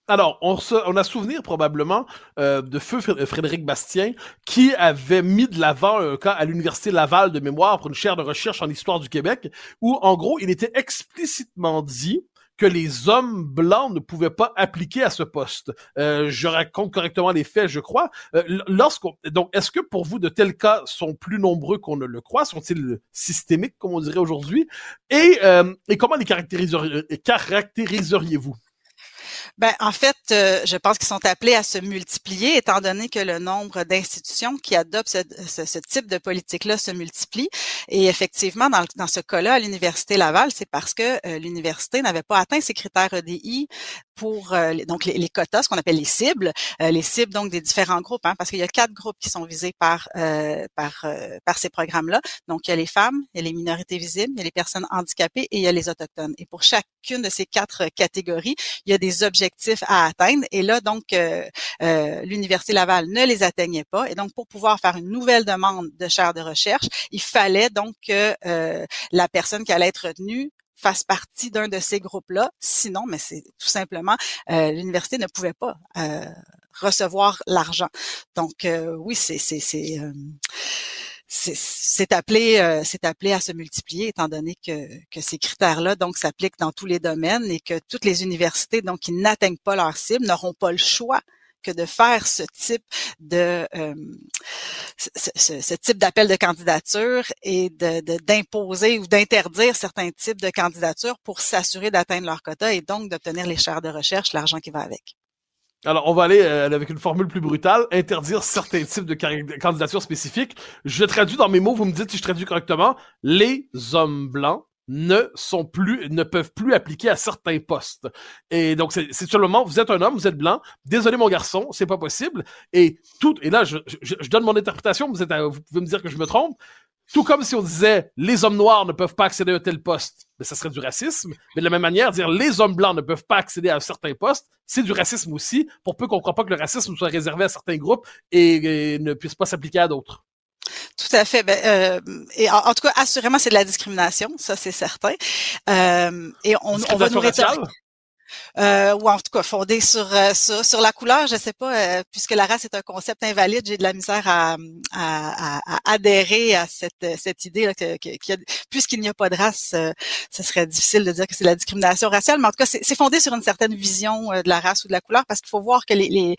C: Alors, on, on, a souvenir probablement euh, de feu Frédéric Bastien qui avait mis de l'avant un cas à l'université Laval de mémoire pour une chaire de recherche en histoire du Québec où, en gros, il était explicitement dit que les hommes blancs ne pouvaient pas appliquer à ce poste. Euh, je raconte correctement les faits, je crois. Euh, lorsqu'on, donc, est-ce que pour vous de tels cas sont plus nombreux qu'on ne le croit? Sont-ils systémiques, comme on dirait aujourd'hui? Et, euh, et comment les caractériseriez-vous?
E: Ben, en fait, euh, je pense qu'ils sont appelés à se multiplier, étant donné que le nombre d'institutions qui adoptent ce, ce, type de politique-là se multiplie. Et effectivement, dans, dans ce cas-là, à l'Université Laval, c'est parce que euh, l'université n'avait pas atteint ses critères EDI pour euh, donc les, quotas, ce qu'on appelle les cibles, les cibles donc des différents groupes, hein, parce qu'il y a quatre groupes qui sont visés par par par ces programmes-là. Donc il y a les femmes, il y a les minorités visibles, il y a les personnes handicapées et il y a les autochtones. Et pour chacune de ces quatre catégories, il y a des objectifs à atteindre. Et là, donc, euh, euh, l'Université Laval ne les atteignait pas. Et donc, pour pouvoir faire une nouvelle demande de chaire de recherche, il fallait donc que euh, la personne qui allait être retenue fasse partie d'un de ces groupes-là. Sinon, mais c'est tout simplement, l'université ne pouvait pas recevoir l'argent. Donc, oui, c'est c'est appelé euh, appelé à se multiplier étant donné que, ces critères-là donc s'appliquent dans tous les domaines et que toutes les universités donc qui n'atteignent pas leur cible n'auront pas le choix que de faire ce type de euh, ce, type d'appel de candidature et de d'imposer ou d'interdire certains types de candidatures pour s'assurer d'atteindre leur quota et donc d'obtenir les chaires de recherche, l'argent qui va avec.
C: Alors, on va aller euh, avec une formule plus brutale, interdire certains types de candidatures spécifiques. Je traduis dans mes mots, vous me dites si je traduis correctement. Les hommes blancs ne sont plus, ne peuvent plus appliquer à certains postes. Et donc, c'est seulement, vous êtes un homme, vous êtes blanc, désolé mon garçon, c'est pas possible. Et tout, et là, je, je, donne mon interprétation, vous, êtes, vous pouvez me dire que je me trompe. Tout comme si on disait les hommes noirs ne peuvent pas accéder à un tel poste, mais ça serait du racisme. Mais de la même manière, dire les hommes blancs ne peuvent pas accéder à un certain poste, c'est du racisme aussi, pour peu qu'on ne croit pas que le racisme soit réservé à certains groupes et, ne puisse pas s'appliquer à d'autres.
E: Tout à fait. Ben, euh, et en, tout cas, assurément, c'est de la discrimination, ça c'est certain. Euh, et on, on va nous Euh, ou en tout cas fondé sur, euh, sur, sur la couleur, je sais pas, euh, puisque la race est un concept invalide, j'ai de la misère à, à, à, adhérer à cette, cette idée là que, que, puisqu'il n'y a pas de race, ce serait difficile de dire que c'est la discrimination raciale, mais en tout cas c'est fondé sur une certaine vision de la race ou de la couleur, parce qu'il faut voir que les, les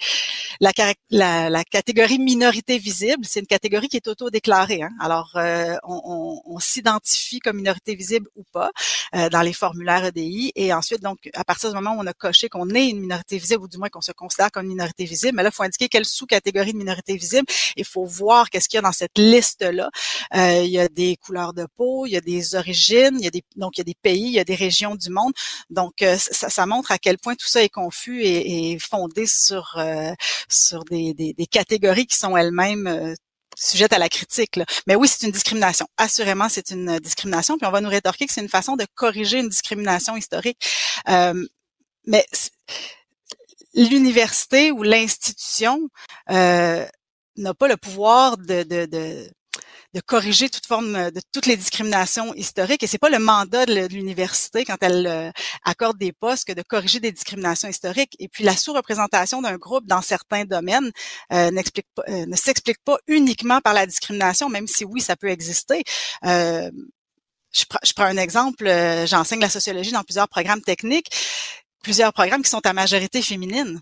E: la, la, la, catégorie minorité visible, c'est une catégorie qui est auto-déclarée. Hein. Alors on, on, on s'identifie comme minorité visible ou pas dans les formulaires EDI, et ensuite donc à partir du on a coché qu'on est une minorité visible ou du moins qu'on se considère comme une minorité visible, mais là, il faut indiquer quelle sous-catégorie de minorité visible. Il faut voir qu'est-ce qu'il y a dans cette liste-là. Euh, il y a des couleurs de peau, il y a des origines, il y a des donc il y a des pays, il y a des régions du monde. Donc euh, ça, montre à quel point tout ça est confus et, fondé sur euh, sur des, catégories qui sont elles-mêmes sujettes à la critique. Mais oui, c'est une discrimination. Assurément, c'est une discrimination. Puis on va nous rétorquer que c'est une façon de corriger une discrimination historique. Mais l'université ou l'institution euh, n'a pas le pouvoir de, de, de, de, corriger toute forme de toutes les discriminations historiques et c'est pas le mandat de l'université quand elle euh, accorde des postes que de corriger des discriminations historiques. Et puis la sous-représentation d'un groupe dans certains domaines euh, pas, ne s'explique pas uniquement par la discrimination même si oui ça peut exister. Je, je, prends un exemple, j'enseigne la sociologie dans plusieurs programmes techniques plusieurs programmes qui sont à majorité féminine.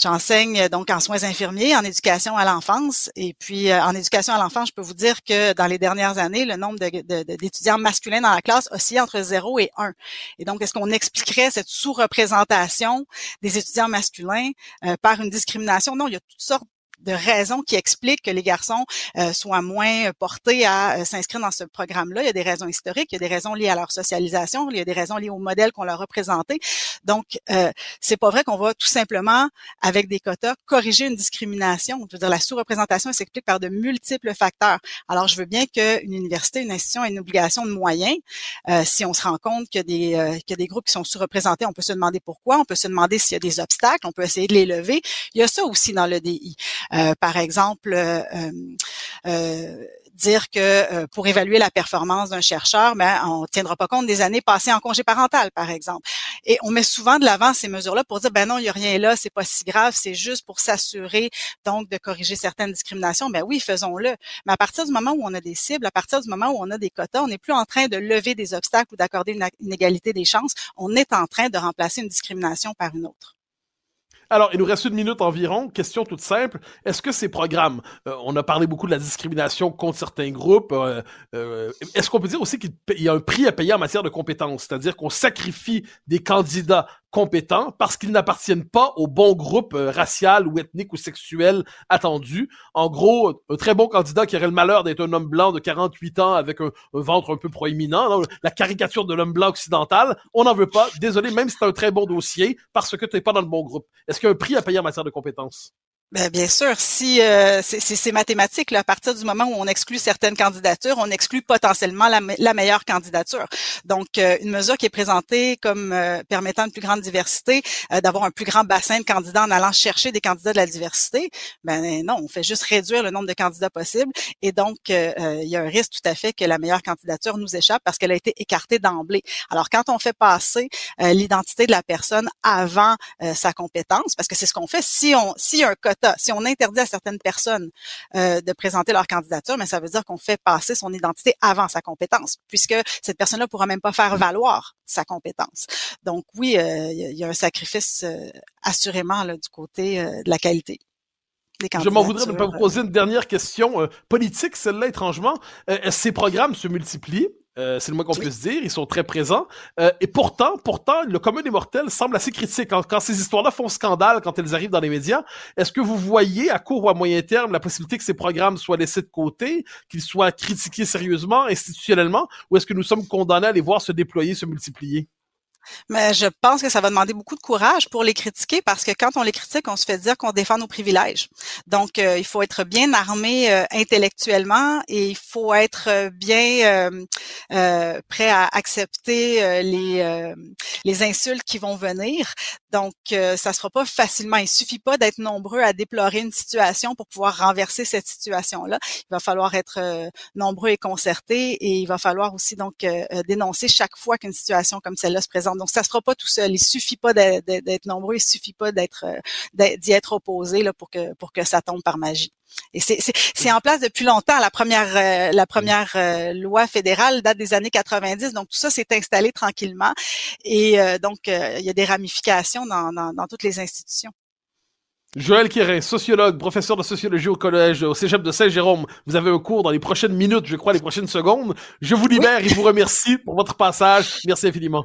E: J'enseigne euh, donc en soins infirmiers, en éducation à l'enfance. Et puis, euh, en éducation à l'enfance, je peux vous dire que dans les dernières années, le nombre d'étudiants masculins dans la classe oscille entre 0 et 1. Et donc, est-ce qu'on expliquerait cette sous-représentation des étudiants masculins euh, par une discrimination? Non, il y a toutes sortes de raisons qui expliquent que les garçons euh, soient moins portés à euh, s'inscrire dans ce programme-là. Il y a des raisons historiques, il y a des raisons liées à leur socialisation, il y a des raisons liées au modèle qu'on leur a présenté. Donc, euh, c'est pas vrai qu'on va tout simplement, avec des quotas, corriger une discrimination. Je veux dire, la sous-représentation s'explique par de multiples facteurs. Alors, je veux bien qu'une université, une institution ait une obligation de moyens. Euh, si on se rend compte qu'il y, y a des groupes qui sont sous-représentés, on peut se demander pourquoi, on peut se demander s'il y a des obstacles, on peut essayer de les lever. Il y a ça aussi dans le DI. Euh, par exemple, euh, euh, dire que pour évaluer la performance d'un chercheur, ben, on tiendra pas compte des années passées en congé parental, par exemple. Et on met souvent de l'avant ces mesures-là pour dire, ben non, il y a rien là, c'est pas si grave, c'est juste pour s'assurer donc de corriger certaines discriminations. Ben oui, faisons-le. Mais à partir du moment où on a des cibles, à partir du moment où on a des quotas, on n'est plus en train de lever des obstacles ou d'accorder une égalité des chances. On est en train de remplacer une discrimination par une autre.
C: Alors, il nous reste une minute environ. Question toute simple. Est-ce que ces programmes, euh, on a parlé beaucoup de la discrimination contre certains groupes, euh, euh, est-ce qu'on peut dire aussi qu'il y a un prix à payer en matière de compétences? C'est-à-dire qu'on sacrifie des candidats compétents parce qu'ils n'appartiennent pas au bon groupe euh, racial ou ethnique ou sexuel attendu. En gros, un très bon candidat qui aurait le malheur d'être un homme blanc de 48 ans avec un, ventre un peu proéminent, la caricature de l'homme blanc occidental, on n'en veut pas. Désolé, même si c'est un très bon dossier, parce que tu n'es pas dans le bon groupe. Est-ce qu'il y a un prix à payer en matière de compétences?
E: Ben, bien sûr, si euh, c'est mathématique, là, à partir du moment où on exclut certaines candidatures, on exclut potentiellement la, la meilleure candidature. Donc, euh, une mesure qui est présentée comme euh, permettant une plus grande diversité, euh, d'avoir un plus grand bassin de candidats en allant chercher des candidats de la diversité, ben non, on fait juste réduire le nombre de candidats possibles. Et donc, il y a un risque tout à fait que la meilleure candidature nous échappe parce qu'elle a été écartée d'emblée. Alors, quand on fait passer l'identité de la personne avant sa compétence, parce que c'est ce qu'on fait, si on si un code si on interdit à certaines personnes euh, de présenter leur candidature, mais ça veut dire qu'on fait passer son identité avant sa compétence, puisque cette personne-là pourra même pas faire valoir sa compétence. Donc oui, euh, il y a un sacrifice euh, assurément là, du côté de la qualité.
C: Je m'en voudrais de pas vous poser une dernière question politique, celle-là étrangement. ces programmes se multiplient. Euh, c'est le moins qu'on puisse dire. Ils sont très présents. Euh, et pourtant, pourtant, le commun des mortels semble assez critique. Quand, quand ces histoires-là font scandale, quand elles arrivent dans les médias, est-ce que vous voyez à court ou à moyen terme la possibilité que ces programmes soient laissés de côté, qu'ils soient critiqués sérieusement, institutionnellement, ou est-ce que nous sommes condamnés à les voir se déployer, se multiplier?
E: Mais je pense que ça va demander beaucoup de courage pour les critiquer parce que quand on les critique, on se fait dire qu'on défend nos privilèges. Donc, euh, il faut être bien armé euh, intellectuellement et il faut être euh, bien prêt à accepter les, les insultes qui vont venir. Donc, ça se fera pas facilement. Il suffit pas d'être nombreux à déplorer une situation pour pouvoir renverser cette situation-là. Il va falloir être nombreux et concertés et il va falloir aussi donc dénoncer chaque fois qu'une situation comme celle-là se présente Donc, ça se fera pas tout seul. Il suffit pas d'être nombreux, il suffit pas d'être d'y être opposé là, pour que pour que ça tombe par magie. Et c'est en place depuis longtemps. La première, euh, la première euh, loi fédérale date des années 90. Donc, tout ça s'est installé tranquillement. Et euh, donc, il y a des ramifications dans, dans, dans toutes les institutions.
C: Joël Quérin, sociologue, professeur de sociologie au collège, au cégep de Saint-Jérôme. Vous avez un cours dans les prochaines minutes, je crois, les prochaines secondes. Je vous libère et vous remercie pour votre passage. Merci infiniment.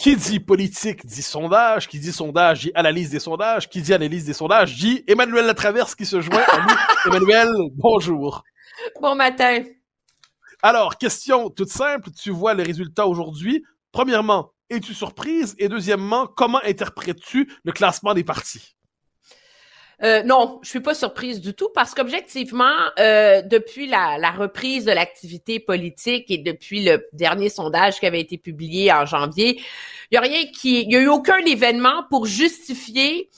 C: Qui dit politique dit sondage, qui dit sondage dit analyse des sondages, qui dit analyse des sondages dit Emmanuel Latraverse qui se joint à nous. Emmanuel, bonjour.
F: Bon matin.
C: Alors, question toute simple. Tu vois les résultats aujourd'hui. Premièrement, es-tu surprise? Et deuxièmement, comment interprètes-tu le classement des partis?
F: Euh, non, je suis pas surprise du tout parce qu'objectivement, euh, depuis la, reprise de l'activité politique et depuis le dernier sondage qui avait été publié en janvier, il y a rien qui, il y a eu aucun événement pour justifier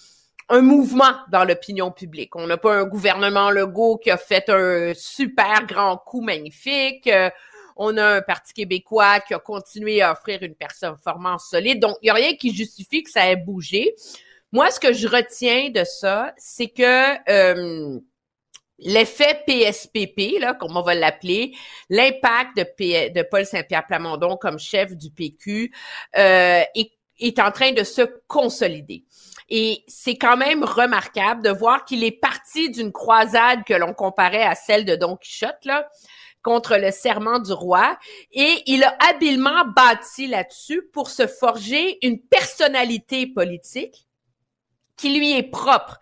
F: un mouvement dans l'opinion publique. On n'a pas un gouvernement Legault qui a fait un super grand coup magnifique. Euh, on a un Parti québécois qui a continué à offrir une performance solide. Donc, il n'y a rien qui justifie que ça ait bougé. Moi, ce que je retiens de ça, c'est que euh, l'effet PSPP, là, comme on va l'appeler, l'impact de, Paul Saint-Pierre Plamondon comme chef du PQ euh, est, est en train de se consolider. Et c'est quand même remarquable de voir qu'il est parti d'une croisade que l'on comparait à celle de Don Quichotte, là, contre le serment du roi. Et il a habilement bâti là-dessus pour se forger une personnalité politique qui lui est propre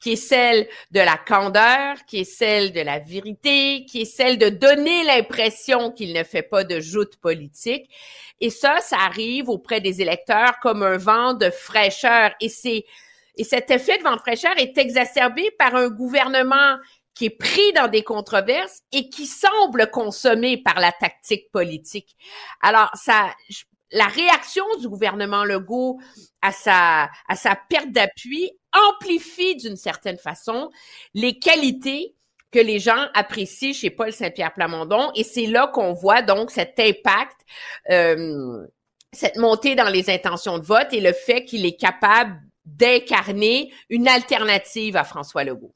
F: qui est celle de la candeur, qui est celle de la vérité, qui est celle de donner l'impression qu'il ne fait pas de joute politique. Et ça, ça arrive auprès des électeurs comme un vent de fraîcheur. Et c'est, et cet effet de vent de fraîcheur est exacerbé par un gouvernement qui est pris dans des controverses et qui semble consommé par la tactique politique. Alors, ça, la réaction du gouvernement Legault à sa, perte d'appui amplifie d'une certaine façon les qualités que les gens apprécient chez Paul Saint-Pierre Plamondon et c'est là qu'on voit donc cet impact, euh, cette montée dans les intentions de vote et le fait qu'il est capable d'incarner une alternative à François Legault.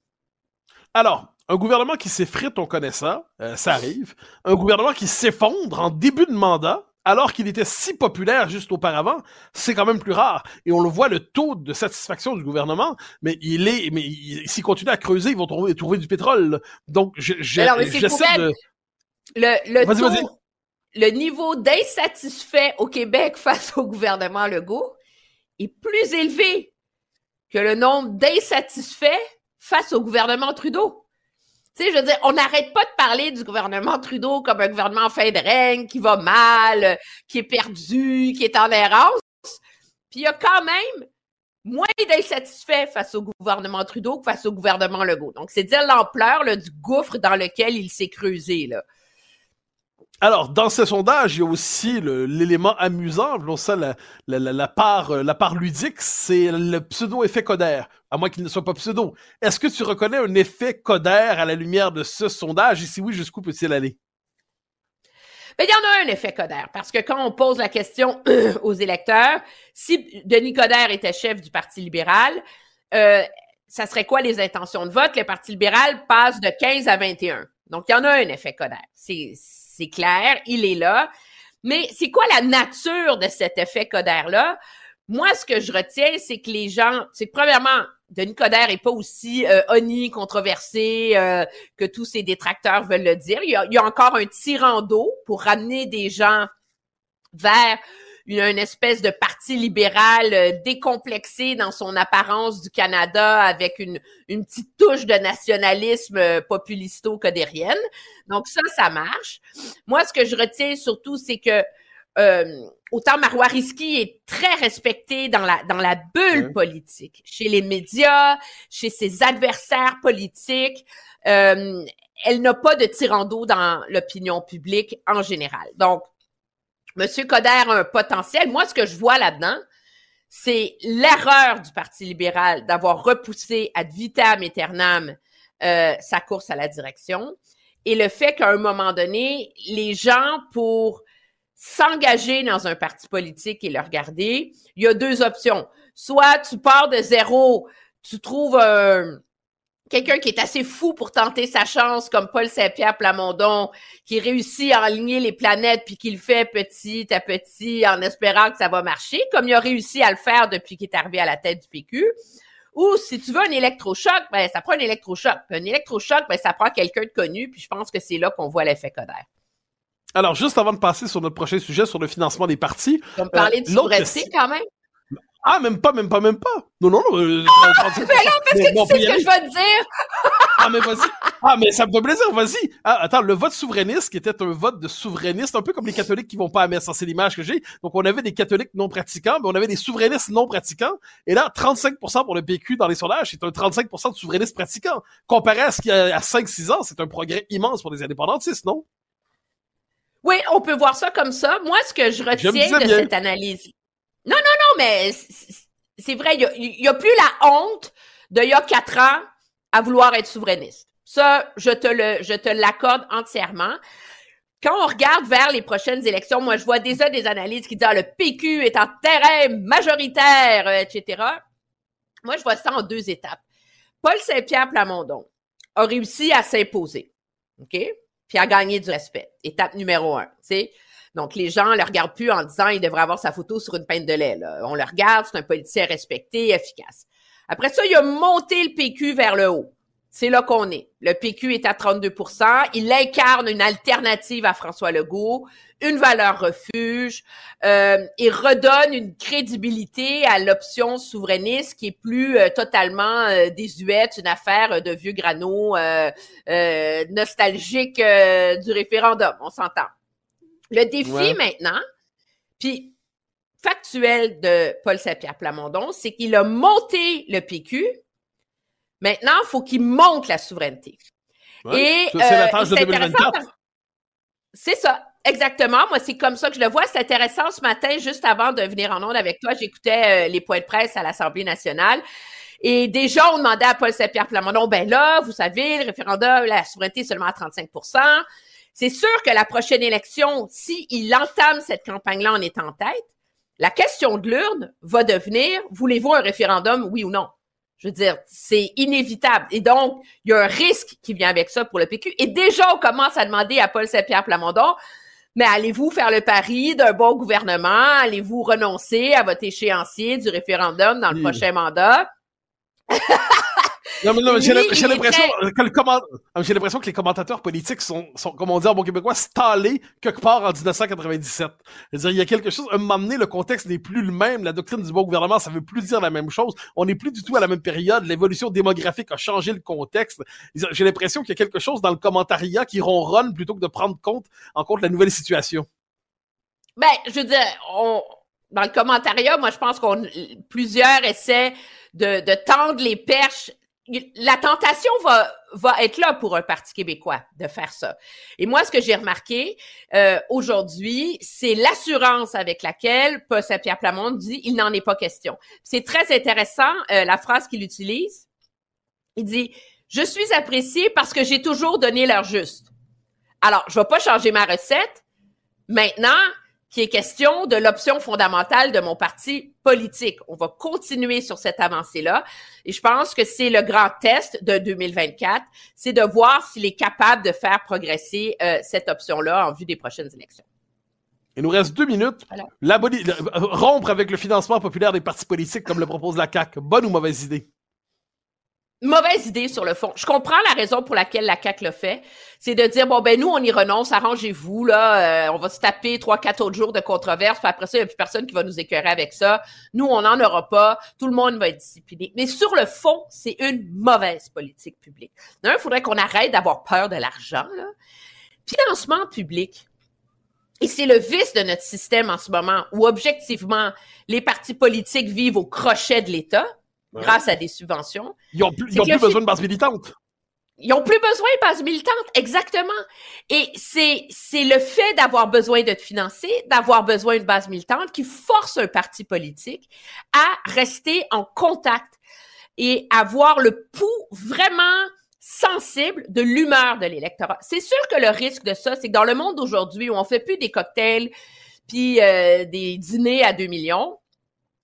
C: Alors, un gouvernement qui s'effrite, on connaît ça, euh, ça arrive. Un gouvernement qui s'effondre en début de mandat, alors qu'il était si populaire juste auparavant, c'est quand même plus rare. Et on le voit, le taux de satisfaction du gouvernement, mais il est, mais s'ils continuent à creuser, ils vont trouver, trouver du pétrole. Donc, je, j'essaie de...
F: Le, le, le niveau d'insatisfait au Québec face au gouvernement Legault est plus élevé que le nombre d'insatisfaits face au gouvernement Trudeau. Tu sais, je veux dire, on n'arrête pas de parler du gouvernement Trudeau comme un gouvernement en fin de règne, qui va mal, qui est perdu, qui est en errance. Puis il y a quand même moins d'insatisfaits face au gouvernement Trudeau que face au gouvernement Legault. Donc, c'est dire l'ampleur du gouffre dans lequel il s'est creusé. Là.
C: Alors, dans ce sondage, il y a aussi l'élément amusant, euh, la part ludique, c'est le pseudo-effet Coder, à moins qu'il ne soit pas pseudo. Est-ce que tu reconnais un effet Coder à la lumière de ce sondage? Et si oui, jusqu'où peut-il aller?
F: Ben, il y en a un effet Coder, parce que quand on pose la question aux électeurs, si Denis Coder était chef du Parti libéral, euh, ça serait quoi les intentions de vote? Le Parti libéral passe de 15 à 21. Donc, il y en a un effet Coder. C'est clair, il est là. Mais c'est quoi la nature de cet effet Coder-là? Moi, ce que je retiens, c'est que les gens, c'est premièrement, Denis Coderre est pas aussi euh, controversé euh, que tous ses détracteurs veulent le dire. Il y a, y a encore un tirant d'eau pour ramener des gens vers une, espèce de parti libéral euh, décomplexé dans son apparence du Canada avec une, une petite touche de nationalisme euh, populisto-codérienne. Donc ça, ça marche. Moi, ce que je retiens surtout, c'est que euh, autant Marois Risky est très respecté dans la dans la bulle politique, chez les médias, chez ses adversaires politiques. Euh, elle n'a pas de tirando dans l'opinion publique en général. Donc, Monsieur Coder a un potentiel. Moi, ce que je vois là-dedans, c'est l'erreur du Parti libéral d'avoir repoussé ad vitam aeternam euh, sa course à la direction et le fait qu'à un moment donné, les gens, pour s'engager dans un parti politique et le regarder, il y a deux options. Soit tu pars de zéro, tu trouves un quelqu'un qui est assez fou pour tenter sa chance, comme Paul Saint-Pierre Plamondon, qui réussit à aligner les planètes puis qui le fait petit à petit en espérant que ça va marcher, comme il a réussi à le faire depuis qu'il est arrivé à la tête du PQ. Ou si tu veux un électrochoc, ben ça prend un électrochoc. un électrochoc, ben ça prend quelqu'un de connu. Puis je pense que c'est là qu'on voit l'effet Coder.
C: Alors, juste avant de passer sur notre prochain sujet, sur le financement des partis.
F: On va parler de euh, souveraineté quand même?
C: Ah, même pas, même pas, même pas. Non, non, non.
F: Euh, ah, mais non, parce que tu sais ce que je vais te dire.
C: ah, mais vas-y. Ah, mais ça me fait plaisir, vas-y. Ah, attends, le vote souverainiste, qui était un vote de souverainiste, un peu comme les catholiques qui vont pas à messe, c'est l'image que j'ai. Donc, on avait des catholiques non pratiquants, mais on avait des souverainistes non pratiquants. Et là, 35% pour le PQ dans les sondages, c'est un 35% de souverainistes pratiquants. Comparé à ce qu'il y a à 5-6 ans, c'est un progrès immense pour les indépendantistes, non?
F: Oui, on peut voir ça comme ça. Moi, ce que je retiens de cette analyse, non, non, non, mais c'est vrai, il y, a, plus la honte d'il y a quatre ans à vouloir être souverainiste. Ça, je te je te l'accorde entièrement. Quand on regarde vers les prochaines élections, moi, je vois déjà des analyses qui disent ah, le PQ est en terrain majoritaire, euh, etc. Moi, je vois ça en deux étapes. Paul Saint-Pierre Plamondon a réussi à s'imposer, OK? Puis à gagner du respect. Étape numéro un, tu sais. Donc, les gens le regardent plus en disant il devrait avoir sa photo sur une pinte de lait. On le regarde, c'est un politicien respecté, efficace. Après ça, il a monté le PQ vers le haut. C'est là qu'on est. Le PQ est à 32% Il incarne une alternative à François Legault, une valeur refuge euh, et redonne une crédibilité à l'option souverainiste qui est plus euh, totalement euh, désuète, une affaire de vieux grano euh, nostalgique du référendum. On s'entend. Le défi maintenant, puis factuel de Paul Saint-Pierre Plamondon, c'est qu'il a monté le PQ. Maintenant, il faut qu'il monte la souveraineté.
C: Et c'est la tâche de 2024.
F: C'est ça. Exactement. Moi, c'est comme ça que je le vois. C'est intéressant ce matin, juste avant de venir en onde avec toi, j'écoutais euh, les points de presse à l'Assemblée nationale. Et déjà, on demandait à Paul Saint-Pierre Plamondon, ben là, vous savez, le référendum, la souveraineté est seulement à 35 c'est sûr que la prochaine élection, s'il entame cette campagne-là en étant en tête, la question de l'urne va devenir, voulez-vous un référendum, oui ou non? Je veux dire, c'est inévitable. Et donc, il y a un risque qui vient avec ça pour le PQ. Et déjà, on commence à demander à Paul Saint-Pierre Plamondon, mais allez-vous faire le pari d'un bon gouvernement? Allez-vous renoncer à votre échéancier du référendum dans le prochain mandat?
C: Non, mais non, j'ai l'impression que l'impression que les commentateurs politiques sont, sont, comme on dit en bon québécois, stallés quelque part en 1997. Je veux dire, il y a quelque chose, un moment donné, le contexte n'est plus le même, la doctrine du bon gouvernement, ça veut plus dire la même chose. On n'est plus du tout à la même période, l'évolution démographique a changé le contexte. J'ai l'impression qu'il y a quelque chose dans le commentariat qui ronronne plutôt que de prendre compte, en compte la nouvelle situation.
F: Ben, je veux dire, on, dans le commentariat, moi, je pense qu'on, plusieurs essaient de, de tendre les perches la tentation va, va être là pour un parti québécois de faire ça. Et moi, ce que j'ai remarqué euh, aujourd'hui, c'est l'assurance avec laquelle Paul Saint-Pierre Plamond dit il n'en est pas question. C'est très intéressant euh, la phrase qu'il utilise. Il dit je suis apprécié parce que j'ai toujours donné l'heure juste. Alors, je vais pas changer ma recette. Maintenant, qui est question de l'option fondamentale de mon parti politique. On va continuer sur cette avancée-là. Et je pense que c'est le grand test de 2024, c'est de voir s'il est capable de faire progresser euh, cette option-là en vue des prochaines élections.
C: Il nous reste deux minutes. La rompre avec le financement populaire des partis politiques comme le propose la CAQ. Bonne ou mauvaise idée?
F: Mauvaise idée sur le fond. Je comprends la raison pour laquelle la CAC le fait, c'est de dire bon ben nous on y renonce, arrangez-vous là, euh, on va se taper trois quatre autres jours de controverse, puis après ça il n'y a plus personne qui va nous écœurer avec ça. Nous on n'en aura pas, tout le monde va être discipliné. Mais sur le fond, c'est une mauvaise politique publique. il faudrait qu'on arrête d'avoir peur de l'argent. Financement public. Et c'est le vice de notre système en ce moment, où objectivement, les partis politiques vivent au crochet de l'État, grâce à des subventions.
C: Ils n'ont plus, ils ont plus besoin de base militante.
F: Ils ont plus besoin de base militante, exactement. Et c'est c'est le fait d'avoir besoin de te financer, d'avoir besoin de base militante qui force un parti politique à rester en contact et avoir le pouls vraiment sensible de l'humeur de l'électorat. C'est sûr que le risque de ça, c'est que dans le monde d'aujourd'hui où on fait plus des cocktails puis euh, des dîners à 2 millions,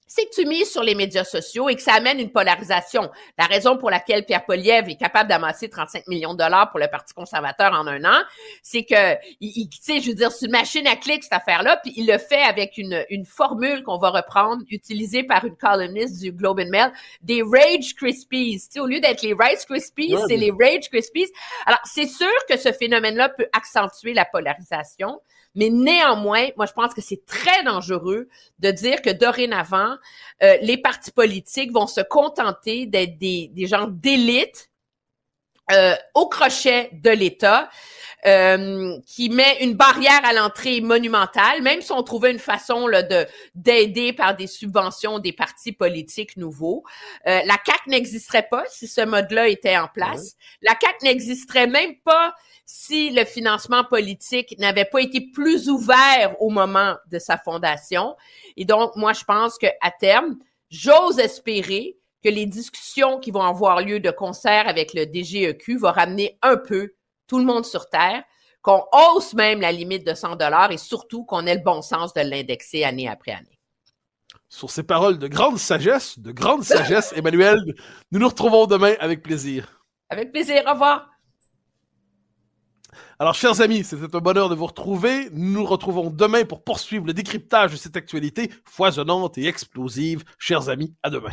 F: c'est que tu mises sur les médias sociaux et que ça amène une polarisation. La raison pour laquelle Pierre Poliev est capable d'amasser 35 millions de dollars pour le Parti conservateur en un an, c'est que, il, tu sais, je veux dire, c'est une machine à clics, cette affaire-là, puis il le fait avec une, une formule qu'on va reprendre, utilisée par une columniste du Globe and Mail, des Rage Krispies. Tu sais, au lieu d'être les Rice Krispies, c'est les Rage Krispies. Alors, c'est sûr que ce phénomène-là peut accentuer la polarisation. Mais néanmoins, moi, je pense que c'est très dangereux de dire que dorénavant, euh, les partis politiques vont se contenter d'être des, des gens d'élite euh, au crochet de l'État. Euh, qui met une barrière à l'entrée monumentale, même si on trouvait une façon là, de d'aider par des subventions des partis politiques nouveaux. Euh, la CAC n'existerait pas si ce mode-là était en place. La CAC n'existerait même pas si le financement politique n'avait pas été plus ouvert au moment de sa fondation. Et donc, moi, je pense que à terme, j'ose espérer que les discussions qui vont avoir lieu de concert avec le DGEQ vont ramener un peu tout le monde sur Terre, qu'on hausse même la limite de 100 dollars et surtout qu'on ait le bon sens de l'indexer année après année.
C: Sur ces paroles de grande sagesse, de grande sagesse, Emmanuel, nous nous retrouvons demain avec plaisir.
F: Avec plaisir, au revoir.
C: Alors, chers amis, c'était un bonheur de vous retrouver. Nous nous retrouvons demain pour poursuivre le décryptage de cette actualité foisonnante et explosive. Chers amis, à demain.